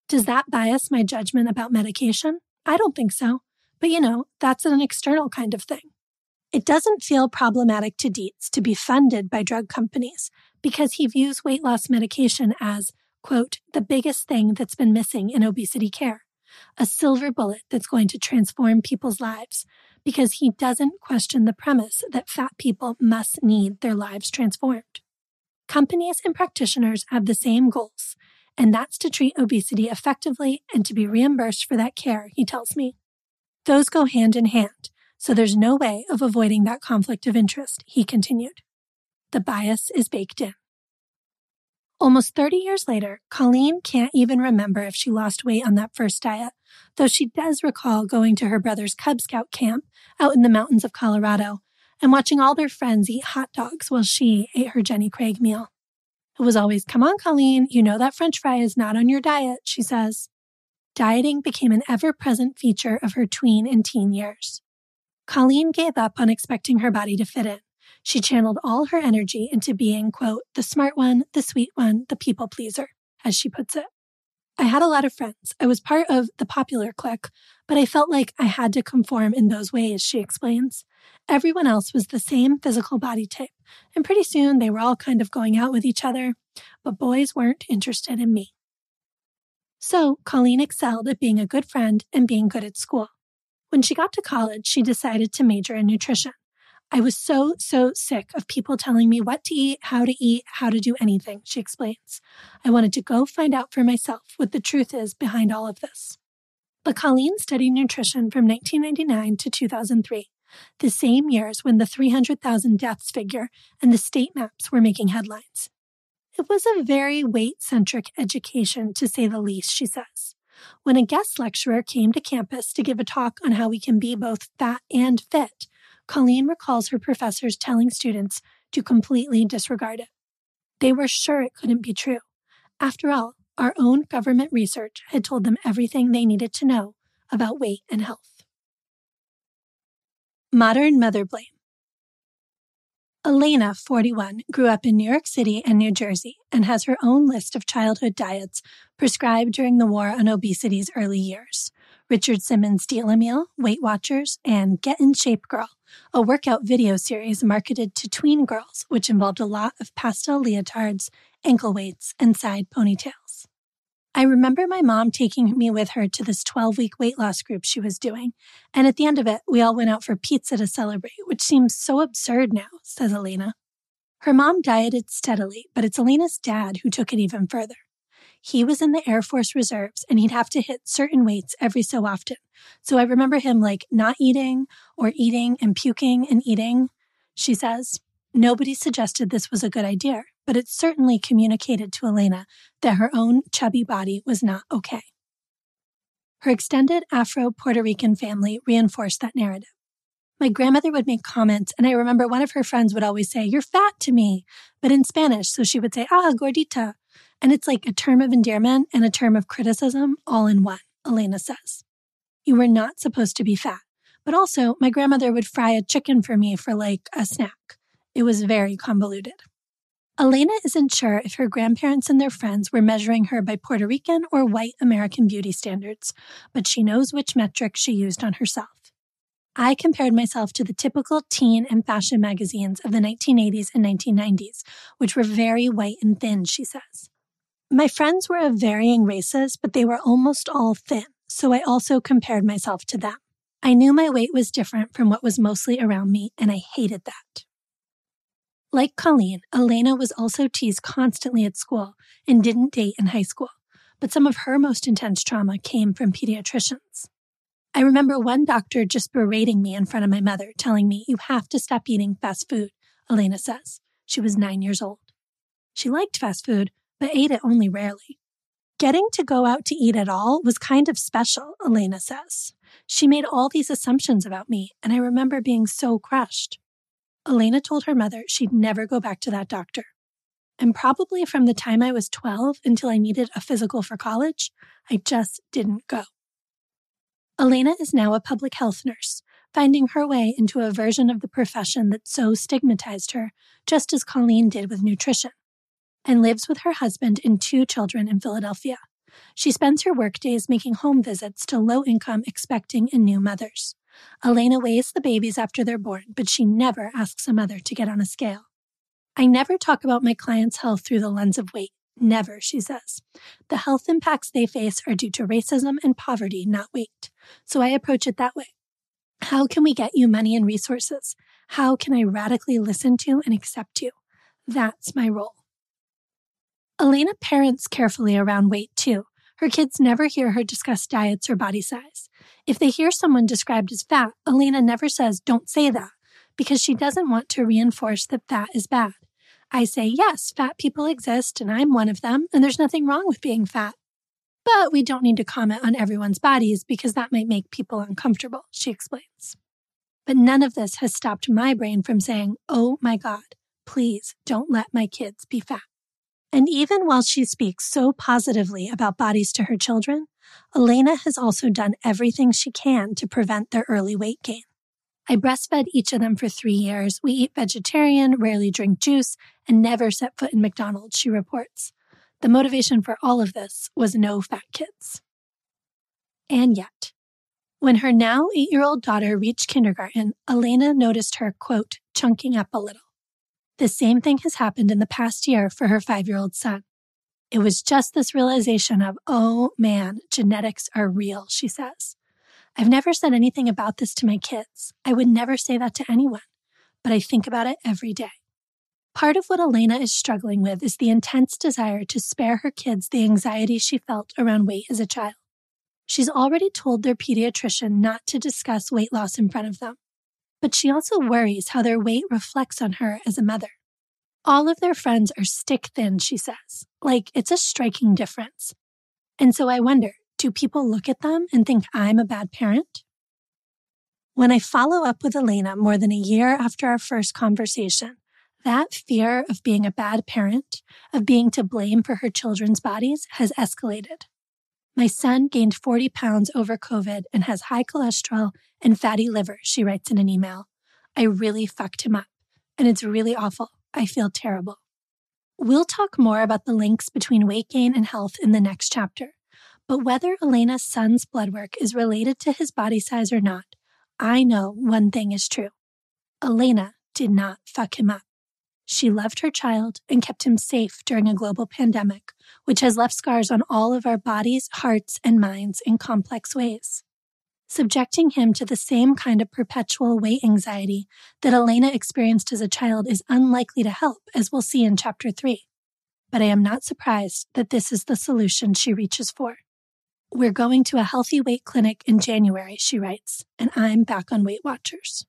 Does that bias my judgment about medication? I don't think so. But you know, that's an external kind of thing. It doesn't feel problematic to Dietz to be funded by drug companies because he views weight loss medication as, quote, the biggest thing that's been missing in obesity care, a silver bullet that's going to transform people's lives because he doesn't question the premise that fat people must need their lives transformed. Companies and practitioners have the same goals, and that's to treat obesity effectively and to be reimbursed for that care, he tells me. Those go hand in hand, so there's no way of avoiding that conflict of interest, he continued. The bias is baked in. Almost 30 years later, Colleen can't even remember if she lost weight on that first diet, though she does recall going to her brother's Cub Scout camp out in the mountains of Colorado and watching all their friends eat hot dogs while she ate her Jenny Craig meal. It was always, come on, Colleen, you know that french fry is not on your diet, she says. Dieting became an ever present feature of her tween and teen years. Colleen gave up on expecting her body to fit in. She channeled all her energy into being, quote, the smart one, the sweet one, the people pleaser, as she puts it. I had a lot of friends. I was part of the popular clique, but I felt like I had to conform in those ways, she explains. Everyone else was the same physical body type, and pretty soon they were all kind of going out with each other, but boys weren't interested in me. So, Colleen excelled at being a good friend and being good at school. When she got to college, she decided to major in nutrition. I was so, so sick of people telling me what to eat, how to eat, how to do anything, she explains. I wanted to go find out for myself what the truth is behind all of this. But Colleen studied nutrition from 1999 to 2003, the same years when the 300,000 deaths figure and the state maps were making headlines. It was a very weight centric education, to say the least, she says. When a guest lecturer came to campus to give a talk on how we can be both fat and fit, Colleen recalls her professors telling students to completely disregard it. They were sure it couldn't be true. After all, our own government research had told them everything they needed to know about weight and health. Modern Mother Blame Elena, 41, grew up in New York City and New Jersey and has her own list of childhood diets prescribed during the war on obesity's early years. Richard Simmons' Deal a Meal, Weight Watchers, and Get in Shape Girl, a workout video series marketed to tween girls, which involved a lot of pastel leotards, ankle weights, and side ponytails. I remember my mom taking me with her to this 12 week weight loss group she was doing, and at the end of it, we all went out for pizza to celebrate, which seems so absurd now, says Elena. Her mom dieted steadily, but it's Elena's dad who took it even further. He was in the Air Force Reserves and he'd have to hit certain weights every so often. So I remember him like not eating or eating and puking and eating. She says, Nobody suggested this was a good idea, but it certainly communicated to Elena that her own chubby body was not okay. Her extended Afro Puerto Rican family reinforced that narrative. My grandmother would make comments, and I remember one of her friends would always say, You're fat to me, but in Spanish. So she would say, Ah, gordita. And it's like a term of endearment and a term of criticism all in one, Elena says. You were not supposed to be fat. But also, my grandmother would fry a chicken for me for like a snack. It was very convoluted. Elena isn't sure if her grandparents and their friends were measuring her by Puerto Rican or white American beauty standards, but she knows which metric she used on herself. I compared myself to the typical teen and fashion magazines of the 1980s and 1990s, which were very white and thin, she says. My friends were of varying races, but they were almost all thin, so I also compared myself to them. I knew my weight was different from what was mostly around me, and I hated that. Like Colleen, Elena was also teased constantly at school and didn't date in high school, but some of her most intense trauma came from pediatricians. I remember one doctor just berating me in front of my mother, telling me, You have to stop eating fast food, Elena says. She was nine years old. She liked fast food, but ate it only rarely. Getting to go out to eat at all was kind of special, Elena says. She made all these assumptions about me, and I remember being so crushed. Elena told her mother she'd never go back to that doctor. And probably from the time I was 12 until I needed a physical for college, I just didn't go. Elena is now a public health nurse, finding her way into a version of the profession that so stigmatized her, just as Colleen did with nutrition and lives with her husband and two children in Philadelphia. She spends her workdays making home visits to low income, expecting, and new mothers. Elena weighs the babies after they're born, but she never asks a mother to get on a scale. I never talk about my clients' health through the lens of weight. Never, she says. The health impacts they face are due to racism and poverty, not weight. So I approach it that way. How can we get you money and resources? How can I radically listen to and accept you? That's my role. Elena parents carefully around weight too. Her kids never hear her discuss diets or body size. If they hear someone described as fat, Elena never says, don't say that, because she doesn't want to reinforce that fat is bad. I say, yes, fat people exist, and I'm one of them, and there's nothing wrong with being fat. But we don't need to comment on everyone's bodies because that might make people uncomfortable, she explains. But none of this has stopped my brain from saying, oh my God, please don't let my kids be fat. And even while she speaks so positively about bodies to her children, Elena has also done everything she can to prevent their early weight gain. I breastfed each of them for three years. We eat vegetarian, rarely drink juice, and never set foot in McDonald's, she reports. The motivation for all of this was no fat kids. And yet, when her now eight year old daughter reached kindergarten, Elena noticed her, quote, chunking up a little. The same thing has happened in the past year for her five year old son. It was just this realization of, oh man, genetics are real, she says. I've never said anything about this to my kids. I would never say that to anyone, but I think about it every day. Part of what Elena is struggling with is the intense desire to spare her kids the anxiety she felt around weight as a child. She's already told their pediatrician not to discuss weight loss in front of them, but she also worries how their weight reflects on her as a mother. All of their friends are stick thin, she says. Like, it's a striking difference. And so I wonder do people look at them and think I'm a bad parent? When I follow up with Elena more than a year after our first conversation, that fear of being a bad parent, of being to blame for her children's bodies, has escalated. My son gained 40 pounds over COVID and has high cholesterol and fatty liver, she writes in an email. I really fucked him up, and it's really awful. I feel terrible. We'll talk more about the links between weight gain and health in the next chapter. But whether Elena's son's blood work is related to his body size or not, I know one thing is true. Elena did not fuck him up. She loved her child and kept him safe during a global pandemic, which has left scars on all of our bodies, hearts, and minds in complex ways. Subjecting him to the same kind of perpetual weight anxiety that Elena experienced as a child is unlikely to help, as we'll see in chapter 3. But I am not surprised that this is the solution she reaches for. We're going to a healthy weight clinic in January, she writes, and I'm back on Weight Watchers.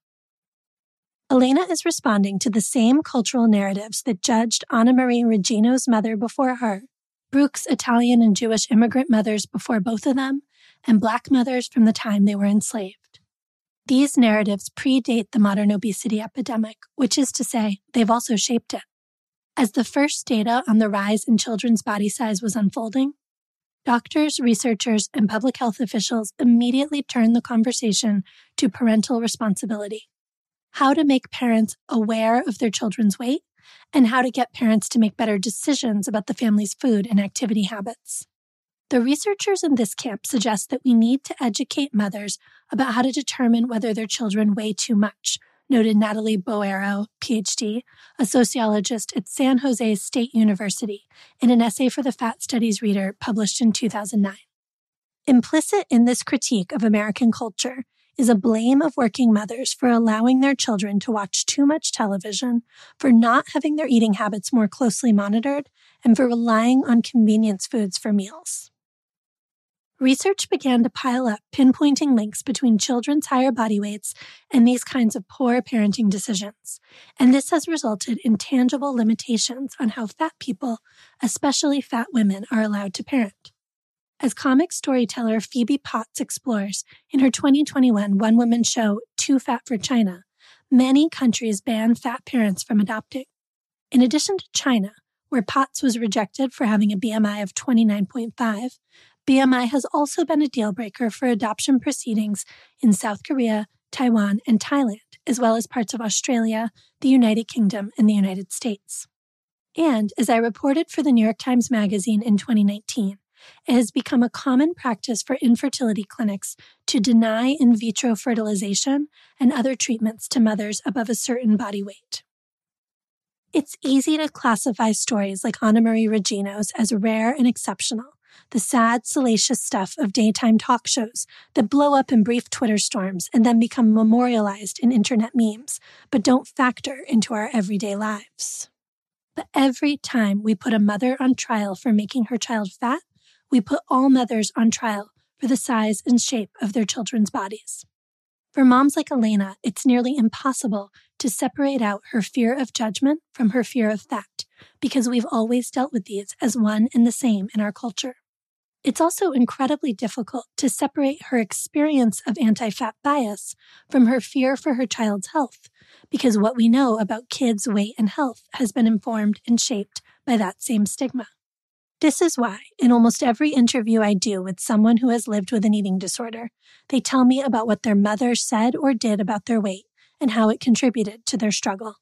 Elena is responding to the same cultural narratives that judged Anamarie Regino's mother before her, Brooke's Italian and Jewish immigrant mothers before both of them, and Black mothers from the time they were enslaved. These narratives predate the modern obesity epidemic, which is to say, they've also shaped it. As the first data on the rise in children's body size was unfolding, Doctors, researchers, and public health officials immediately turned the conversation to parental responsibility. How to make parents aware of their children's weight, and how to get parents to make better decisions about the family's food and activity habits. The researchers in this camp suggest that we need to educate mothers about how to determine whether their children weigh too much noted Natalie Boero, PhD, a sociologist at San Jose State University, in an essay for the Fat Studies Reader published in 2009. Implicit in this critique of American culture is a blame of working mothers for allowing their children to watch too much television, for not having their eating habits more closely monitored, and for relying on convenience foods for meals. Research began to pile up, pinpointing links between children's higher body weights and these kinds of poor parenting decisions. And this has resulted in tangible limitations on how fat people, especially fat women, are allowed to parent. As comic storyteller Phoebe Potts explores in her 2021 one woman show, Too Fat for China, many countries ban fat parents from adopting. In addition to China, where Potts was rejected for having a BMI of 29.5, BMI has also been a deal breaker for adoption proceedings in South Korea, Taiwan, and Thailand, as well as parts of Australia, the United Kingdom, and the United States. And as I reported for the New York Times Magazine in 2019, it has become a common practice for infertility clinics to deny in vitro fertilization and other treatments to mothers above a certain body weight. It's easy to classify stories like Anamarie Regino's as rare and exceptional, the sad, salacious stuff of daytime talk shows that blow up in brief Twitter storms and then become memorialized in internet memes, but don't factor into our everyday lives. But every time we put a mother on trial for making her child fat, we put all mothers on trial for the size and shape of their children's bodies. For moms like Elena, it's nearly impossible to separate out her fear of judgment from her fear of fat, because we've always dealt with these as one and the same in our culture. It's also incredibly difficult to separate her experience of anti fat bias from her fear for her child's health, because what we know about kids' weight and health has been informed and shaped by that same stigma. This is why, in almost every interview I do with someone who has lived with an eating disorder, they tell me about what their mother said or did about their weight and how it contributed to their struggle.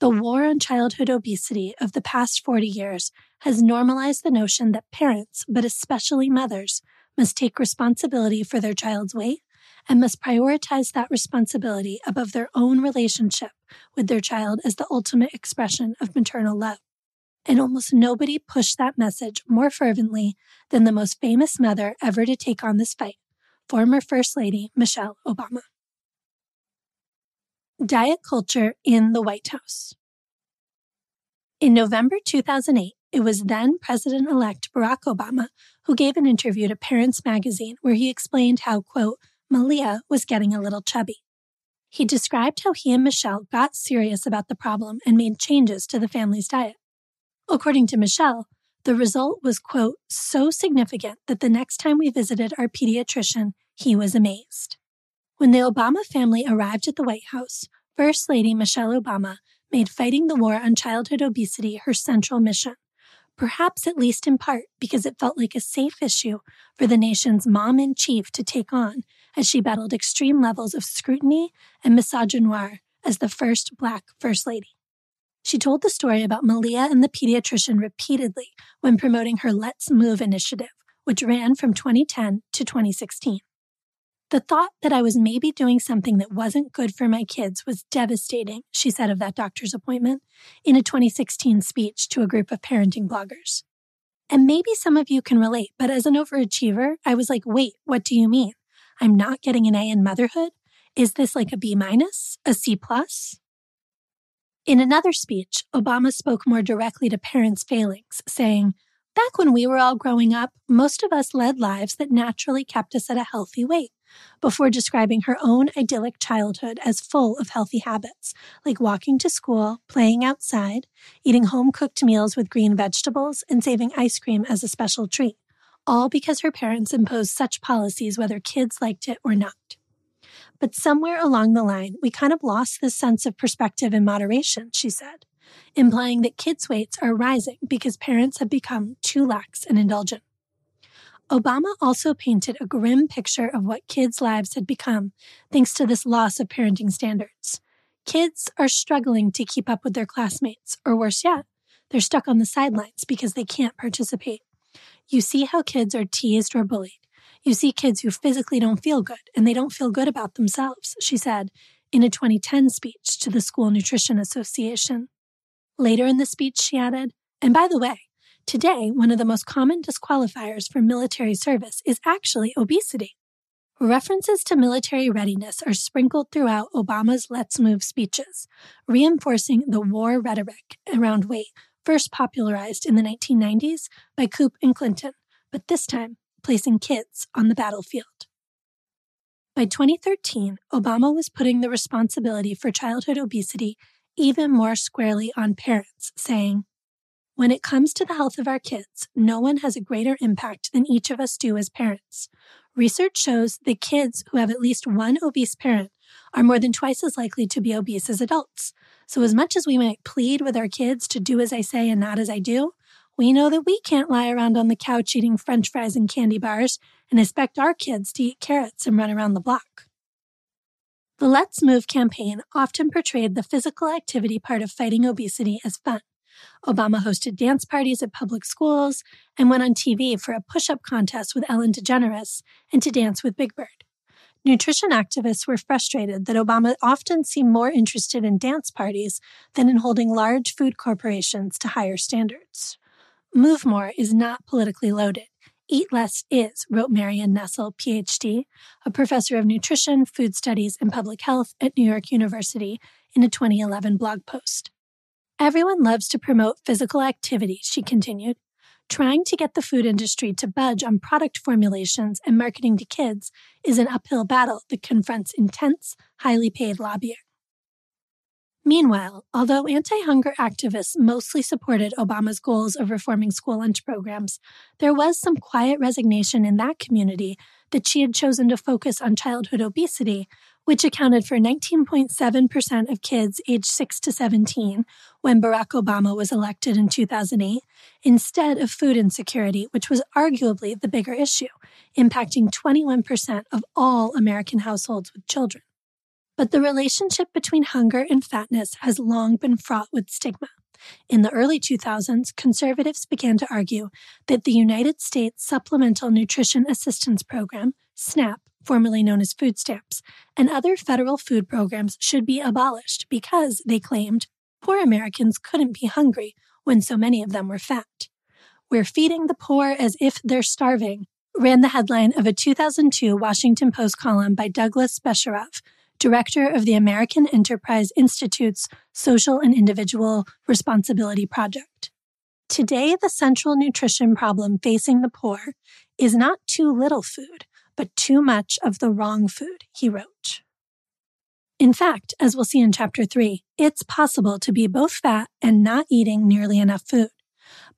The war on childhood obesity of the past 40 years has normalized the notion that parents, but especially mothers, must take responsibility for their child's weight and must prioritize that responsibility above their own relationship with their child as the ultimate expression of maternal love and almost nobody pushed that message more fervently than the most famous mother ever to take on this fight, former First Lady Michelle Obama. Diet culture in the White House. In November 2008, it was then President elect Barack Obama who gave an interview to Parents Magazine where he explained how, quote, Malia was getting a little chubby. He described how he and Michelle got serious about the problem and made changes to the family's diet. According to Michelle, the result was, quote, so significant that the next time we visited our pediatrician, he was amazed. When the Obama family arrived at the White House, First Lady Michelle Obama made fighting the war on childhood obesity her central mission, perhaps at least in part because it felt like a safe issue for the nation's mom in chief to take on as she battled extreme levels of scrutiny and misogynoir as the first Black First Lady. She told the story about Malia and the pediatrician repeatedly when promoting her Let's Move initiative, which ran from 2010 to 2016. The thought that I was maybe doing something that wasn't good for my kids was devastating, she said of that doctor's appointment in a 2016 speech to a group of parenting bloggers. And maybe some of you can relate, but as an overachiever, I was like, wait, what do you mean? I'm not getting an A in motherhood? Is this like a B minus, a C plus? In another speech, Obama spoke more directly to parents' failings, saying, Back when we were all growing up, most of us led lives that naturally kept us at a healthy weight, before describing her own idyllic childhood as full of healthy habits, like walking to school, playing outside, eating home cooked meals with green vegetables, and saving ice cream as a special treat, all because her parents imposed such policies whether kids liked it or not. But somewhere along the line, we kind of lost this sense of perspective and moderation, she said, implying that kids' weights are rising because parents have become too lax and indulgent. Obama also painted a grim picture of what kids' lives had become thanks to this loss of parenting standards. Kids are struggling to keep up with their classmates, or worse yet, they're stuck on the sidelines because they can't participate. You see how kids are teased or bullied. You see kids who physically don't feel good and they don't feel good about themselves, she said in a 2010 speech to the School Nutrition Association. Later in the speech, she added, and by the way, today one of the most common disqualifiers for military service is actually obesity. References to military readiness are sprinkled throughout Obama's Let's Move speeches, reinforcing the war rhetoric around weight first popularized in the 1990s by Koop and Clinton, but this time placing kids on the battlefield. By 2013, Obama was putting the responsibility for childhood obesity even more squarely on parents, saying, When it comes to the health of our kids, no one has a greater impact than each of us do as parents. Research shows that kids who have at least one obese parent are more than twice as likely to be obese as adults. So, as much as we might plead with our kids to do as I say and not as I do, we know that we can't lie around on the couch eating french fries and candy bars and expect our kids to eat carrots and run around the block. The Let's Move campaign often portrayed the physical activity part of fighting obesity as fun. Obama hosted dance parties at public schools and went on TV for a push up contest with Ellen DeGeneres and to dance with Big Bird. Nutrition activists were frustrated that Obama often seemed more interested in dance parties than in holding large food corporations to higher standards. Move more is not politically loaded. Eat less is, wrote Marion Nestle, PhD, a professor of nutrition, food studies, and public health at New York University in a 2011 blog post. Everyone loves to promote physical activity, she continued. Trying to get the food industry to budge on product formulations and marketing to kids is an uphill battle that confronts intense, highly paid lobbying. Meanwhile, although anti hunger activists mostly supported Obama's goals of reforming school lunch programs, there was some quiet resignation in that community that she had chosen to focus on childhood obesity, which accounted for 19.7% of kids aged 6 to 17 when Barack Obama was elected in 2008, instead of food insecurity, which was arguably the bigger issue, impacting 21% of all American households with children. But the relationship between hunger and fatness has long been fraught with stigma. In the early 2000s, conservatives began to argue that the United States Supplemental Nutrition Assistance Program, SNAP, formerly known as food stamps, and other federal food programs should be abolished because, they claimed, poor Americans couldn't be hungry when so many of them were fat. We're feeding the poor as if they're starving, ran the headline of a 2002 Washington Post column by Douglas Besharov, director of the American Enterprise Institute's Social and Individual Responsibility Project. Today, the central nutrition problem facing the poor is not too little food, but too much of the wrong food, he wrote. In fact, as we'll see in chapter three, it's possible to be both fat and not eating nearly enough food.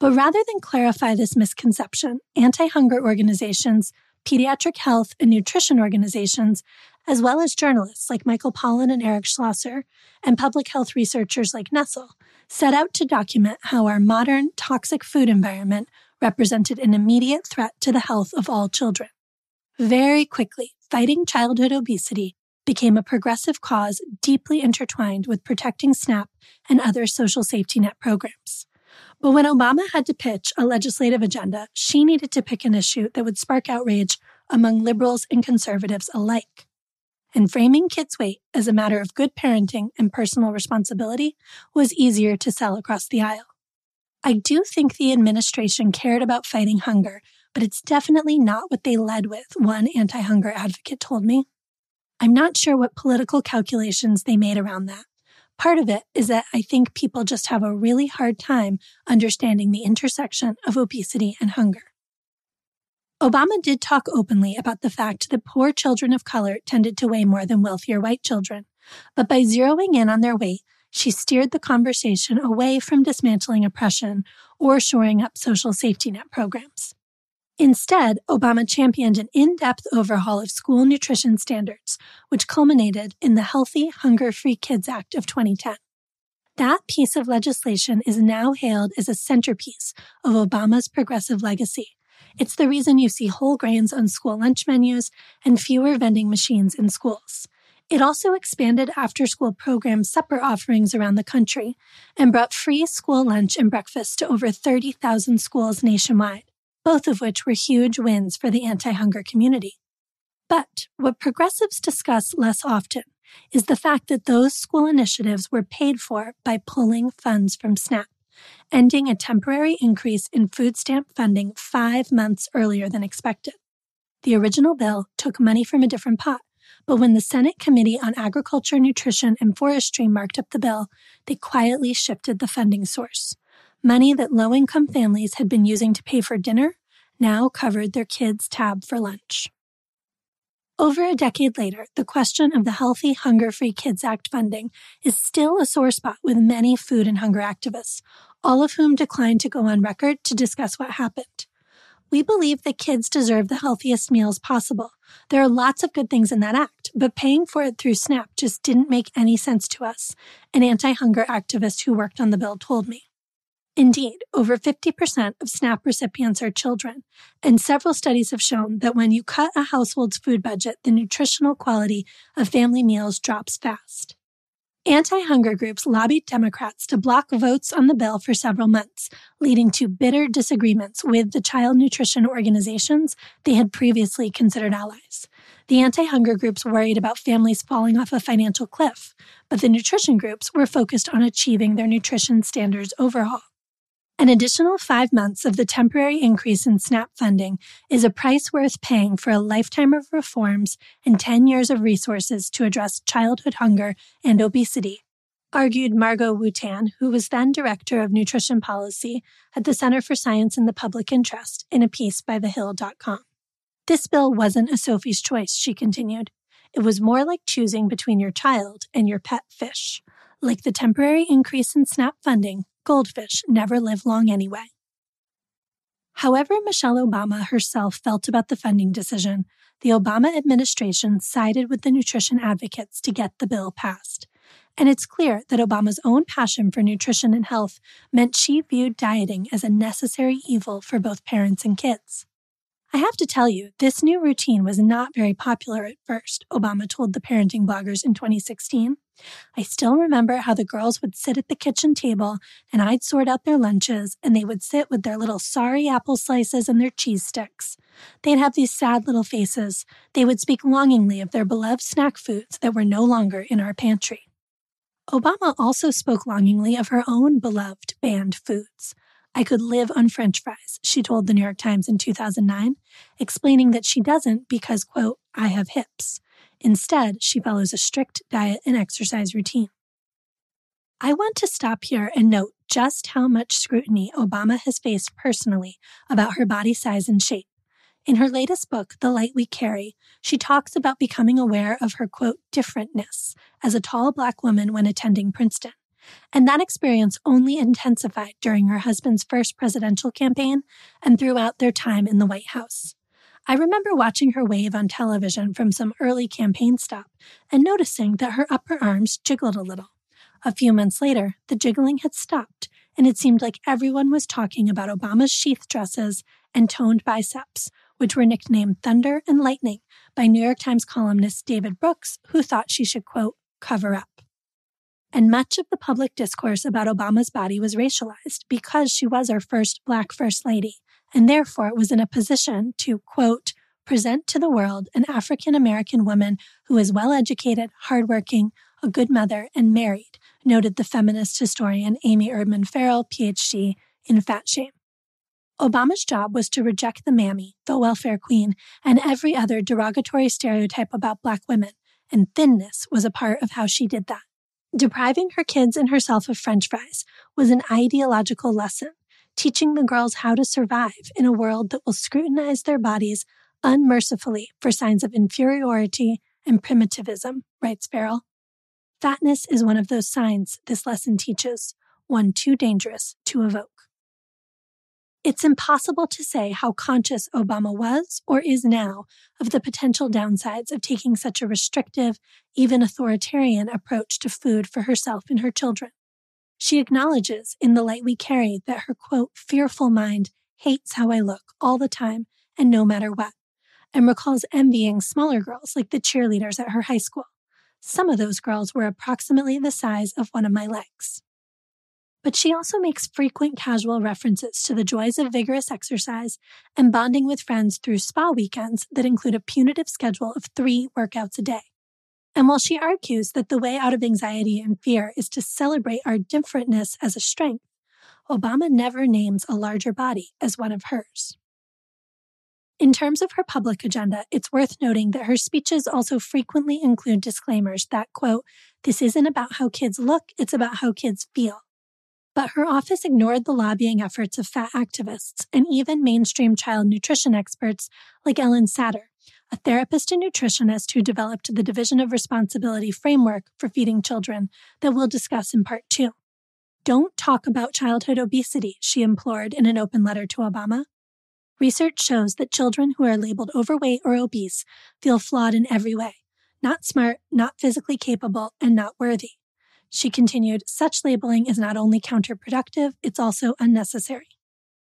But rather than clarify this misconception, anti hunger organizations, pediatric health and nutrition organizations as well as journalists like Michael Pollan and Eric Schlosser, and public health researchers like Nestle, set out to document how our modern toxic food environment represented an immediate threat to the health of all children. Very quickly, fighting childhood obesity became a progressive cause deeply intertwined with protecting SNAP and other social safety net programs. But when Obama had to pitch a legislative agenda, she needed to pick an issue that would spark outrage among liberals and conservatives alike and framing kids' weight as a matter of good parenting and personal responsibility was easier to sell across the aisle. I do think the administration cared about fighting hunger, but it's definitely not what they led with, one anti hunger advocate told me. I'm not sure what political calculations they made around that. Part of it is that I think people just have a really hard time understanding the intersection of obesity and hunger. Obama did talk openly about the fact that poor children of color tended to weigh more than wealthier white children, but by zeroing in on their weight, she steered the conversation away from dismantling oppression or shoring up social safety net programs. Instead, Obama championed an in depth overhaul of school nutrition standards, which culminated in the Healthy, Hunger Free Kids Act of 2010. That piece of legislation is now hailed as a centerpiece of Obama's progressive legacy it's the reason you see whole grains on school lunch menus and fewer vending machines in schools. It also expanded after school program supper offerings around the country and brought free school lunch and breakfast to over 30,000 schools nationwide, both of which were huge wins for the anti hunger community. But what progressives discuss less often is the fact that those school initiatives were paid for by pulling funds from SNAP ending a temporary increase in food stamp funding five months earlier than expected. The original bill took money from a different pot, but when the Senate Committee on Agriculture, Nutrition, and Forestry marked up the bill, they quietly shifted the funding source. Money that low income families had been using to pay for dinner now covered their kids' tab for lunch. Over a decade later, the question of the Healthy Hunger Free Kids Act funding is still a sore spot with many food and hunger activists, all of whom declined to go on record to discuss what happened. We believe that kids deserve the healthiest meals possible. There are lots of good things in that act, but paying for it through SNAP just didn't make any sense to us, an anti hunger activist who worked on the bill told me. Indeed, over 50% of SNAP recipients are children, and several studies have shown that when you cut a household's food budget, the nutritional quality of family meals drops fast. Anti hunger groups lobbied Democrats to block votes on the bill for several months, leading to bitter disagreements with the child nutrition organizations they had previously considered allies. The anti hunger groups worried about families falling off a financial cliff, but the nutrition groups were focused on achieving their nutrition standards overhaul. An additional five months of the temporary increase in SNAP funding is a price worth paying for a lifetime of reforms and 10 years of resources to address childhood hunger and obesity. argued Margot Wootan, who was then director of nutrition policy at the Center for Science in the Public Interest in a piece by TheHill.com. This bill wasn't a Sophie's choice, she continued. It was more like choosing between your child and your pet fish. Like the temporary increase in SNAP funding, goldfish never live long anyway. However, Michelle Obama herself felt about the funding decision, the Obama administration sided with the nutrition advocates to get the bill passed. And it's clear that Obama's own passion for nutrition and health meant she viewed dieting as a necessary evil for both parents and kids. I have to tell you, this new routine was not very popular at first, Obama told the parenting bloggers in 2016. I still remember how the girls would sit at the kitchen table and I'd sort out their lunches and they would sit with their little sorry apple slices and their cheese sticks. They'd have these sad little faces. They would speak longingly of their beloved snack foods that were no longer in our pantry. Obama also spoke longingly of her own beloved banned foods. I could live on french fries, she told the New York Times in 2009, explaining that she doesn't because, quote, I have hips. Instead, she follows a strict diet and exercise routine. I want to stop here and note just how much scrutiny Obama has faced personally about her body size and shape. In her latest book, The Light We Carry, she talks about becoming aware of her quote, differentness as a tall black woman when attending Princeton. And that experience only intensified during her husband's first presidential campaign and throughout their time in the White House. I remember watching her wave on television from some early campaign stop and noticing that her upper arms jiggled a little. A few months later, the jiggling had stopped, and it seemed like everyone was talking about Obama's sheath dresses and toned biceps, which were nicknamed Thunder and Lightning by New York Times columnist David Brooks, who thought she should, quote, cover up and much of the public discourse about Obama's body was racialized because she was our first Black First Lady, and therefore was in a position to, quote, present to the world an African American woman who is well educated, hardworking, a good mother, and married, noted the feminist historian Amy Erdman Farrell, PhD, in Fat Shame. Obama's job was to reject the mammy, the welfare queen, and every other derogatory stereotype about Black women, and thinness was a part of how she did that. Depriving her kids and herself of french fries was an ideological lesson, teaching the girls how to survive in a world that will scrutinize their bodies unmercifully for signs of inferiority and primitivism, writes Farrell. Fatness is one of those signs this lesson teaches, one too dangerous to evoke. It's impossible to say how conscious Obama was or is now of the potential downsides of taking such a restrictive, even authoritarian approach to food for herself and her children. She acknowledges in The Light We Carry that her quote, fearful mind hates how I look all the time and no matter what, and recalls envying smaller girls like the cheerleaders at her high school. Some of those girls were approximately the size of one of my legs but she also makes frequent casual references to the joys of vigorous exercise and bonding with friends through spa weekends that include a punitive schedule of three workouts a day. And while she argues that the way out of anxiety and fear is to celebrate our differentness as a strength, Obama never names a larger body as one of hers. In terms of her public agenda, it's worth noting that her speeches also frequently include disclaimers that, quote, this isn't about how kids look, it's about how kids feel. But her office ignored the lobbying efforts of fat activists and even mainstream child nutrition experts like Ellen Satter, a therapist and nutritionist who developed the Division of Responsibility framework for feeding children that we'll discuss in part two. Don't talk about childhood obesity, she implored in an open letter to Obama. Research shows that children who are labeled overweight or obese feel flawed in every way not smart, not physically capable, and not worthy. She continued, such labeling is not only counterproductive, it's also unnecessary.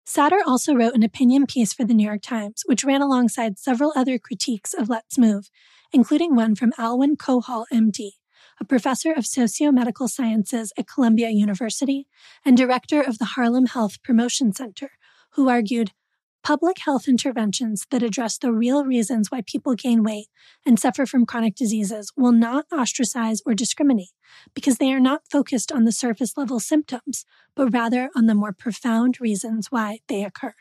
Satter also wrote an opinion piece for the New York Times, which ran alongside several other critiques of Let's Move, including one from Alwyn Cohall, MD, a professor of sociomedical sciences at Columbia University and director of the Harlem Health Promotion Center, who argued Public health interventions that address the real reasons why people gain weight and suffer from chronic diseases will not ostracize or discriminate because they are not focused on the surface level symptoms, but rather on the more profound reasons why they occur.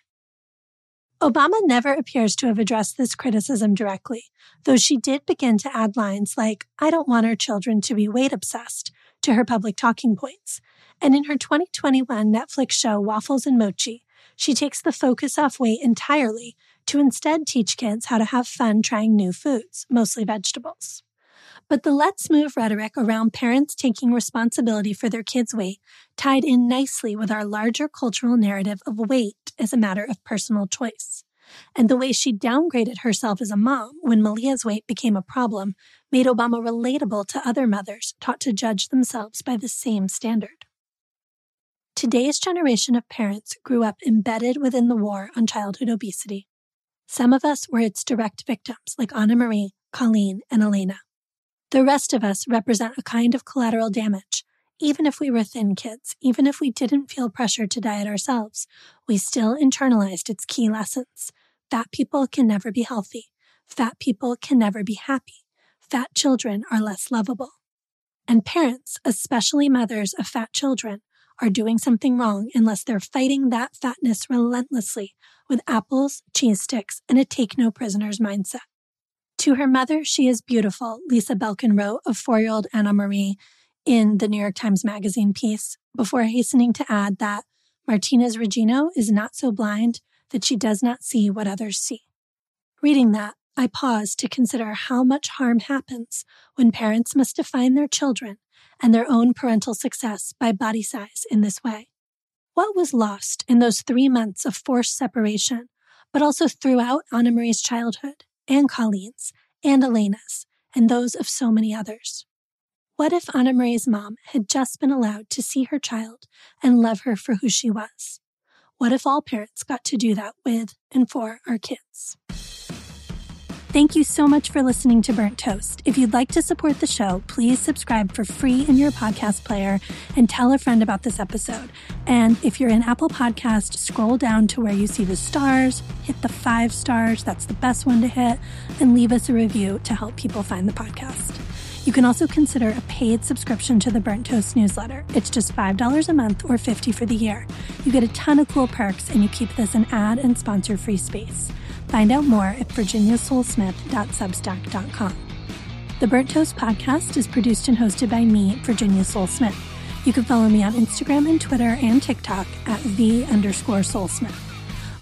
Obama never appears to have addressed this criticism directly, though she did begin to add lines like, I don't want our children to be weight obsessed to her public talking points. And in her 2021 Netflix show, Waffles and Mochi, she takes the focus off weight entirely to instead teach kids how to have fun trying new foods, mostly vegetables. But the let's move rhetoric around parents taking responsibility for their kids' weight tied in nicely with our larger cultural narrative of weight as a matter of personal choice. And the way she downgraded herself as a mom when Malia's weight became a problem made Obama relatable to other mothers taught to judge themselves by the same standard. Today's generation of parents grew up embedded within the war on childhood obesity. Some of us were its direct victims, like Anamarie, Colleen, and Elena. The rest of us represent a kind of collateral damage. Even if we were thin kids, even if we didn't feel pressure to diet ourselves, we still internalized its key lessons. Fat people can never be healthy. Fat people can never be happy. Fat children are less lovable. And parents, especially mothers of fat children, are doing something wrong unless they're fighting that fatness relentlessly with apples, cheese sticks, and a take no prisoners mindset. To her mother, she is beautiful, Lisa Belkin wrote of four year old Anamarie in the New York Times Magazine piece, before hastening to add that Martinez Regino is not so blind that she does not see what others see. Reading that, I pause to consider how much harm happens when parents must define their children and their own parental success by body size in this way. What was lost in those three months of forced separation, but also throughout Anamarie's childhood and Colleen's and Elena's and those of so many others? What if Anamarie's mom had just been allowed to see her child and love her for who she was? What if all parents got to do that with and for our kids? Thank you so much for listening to Burnt Toast. If you'd like to support the show, please subscribe for free in your podcast player and tell a friend about this episode. And if you're in Apple Podcast, scroll down to where you see the stars, hit the five stars, that's the best one to hit, and leave us a review to help people find the podcast. You can also consider a paid subscription to the Burnt Toast newsletter. It's just $5 a month or 50 for the year. You get a ton of cool perks and you keep this an ad and sponsor free space. Find out more at virginiasolesmith.substack.com. The Burnt Toast podcast is produced and hosted by me, Virginia Sole-Smith. You can follow me on Instagram and Twitter and TikTok at the underscore solesmith.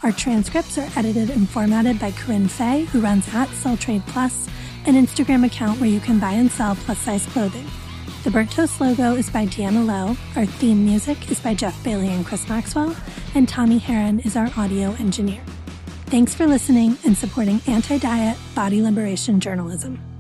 Our transcripts are edited and formatted by Corinne Fay, who runs at Sell Trade Plus, an Instagram account where you can buy and sell plus size clothing. The Burnt Toast logo is by Deanna Lowe. Our theme music is by Jeff Bailey and Chris Maxwell. And Tommy Heron is our audio engineer. Thanks for listening and supporting anti diet body liberation journalism.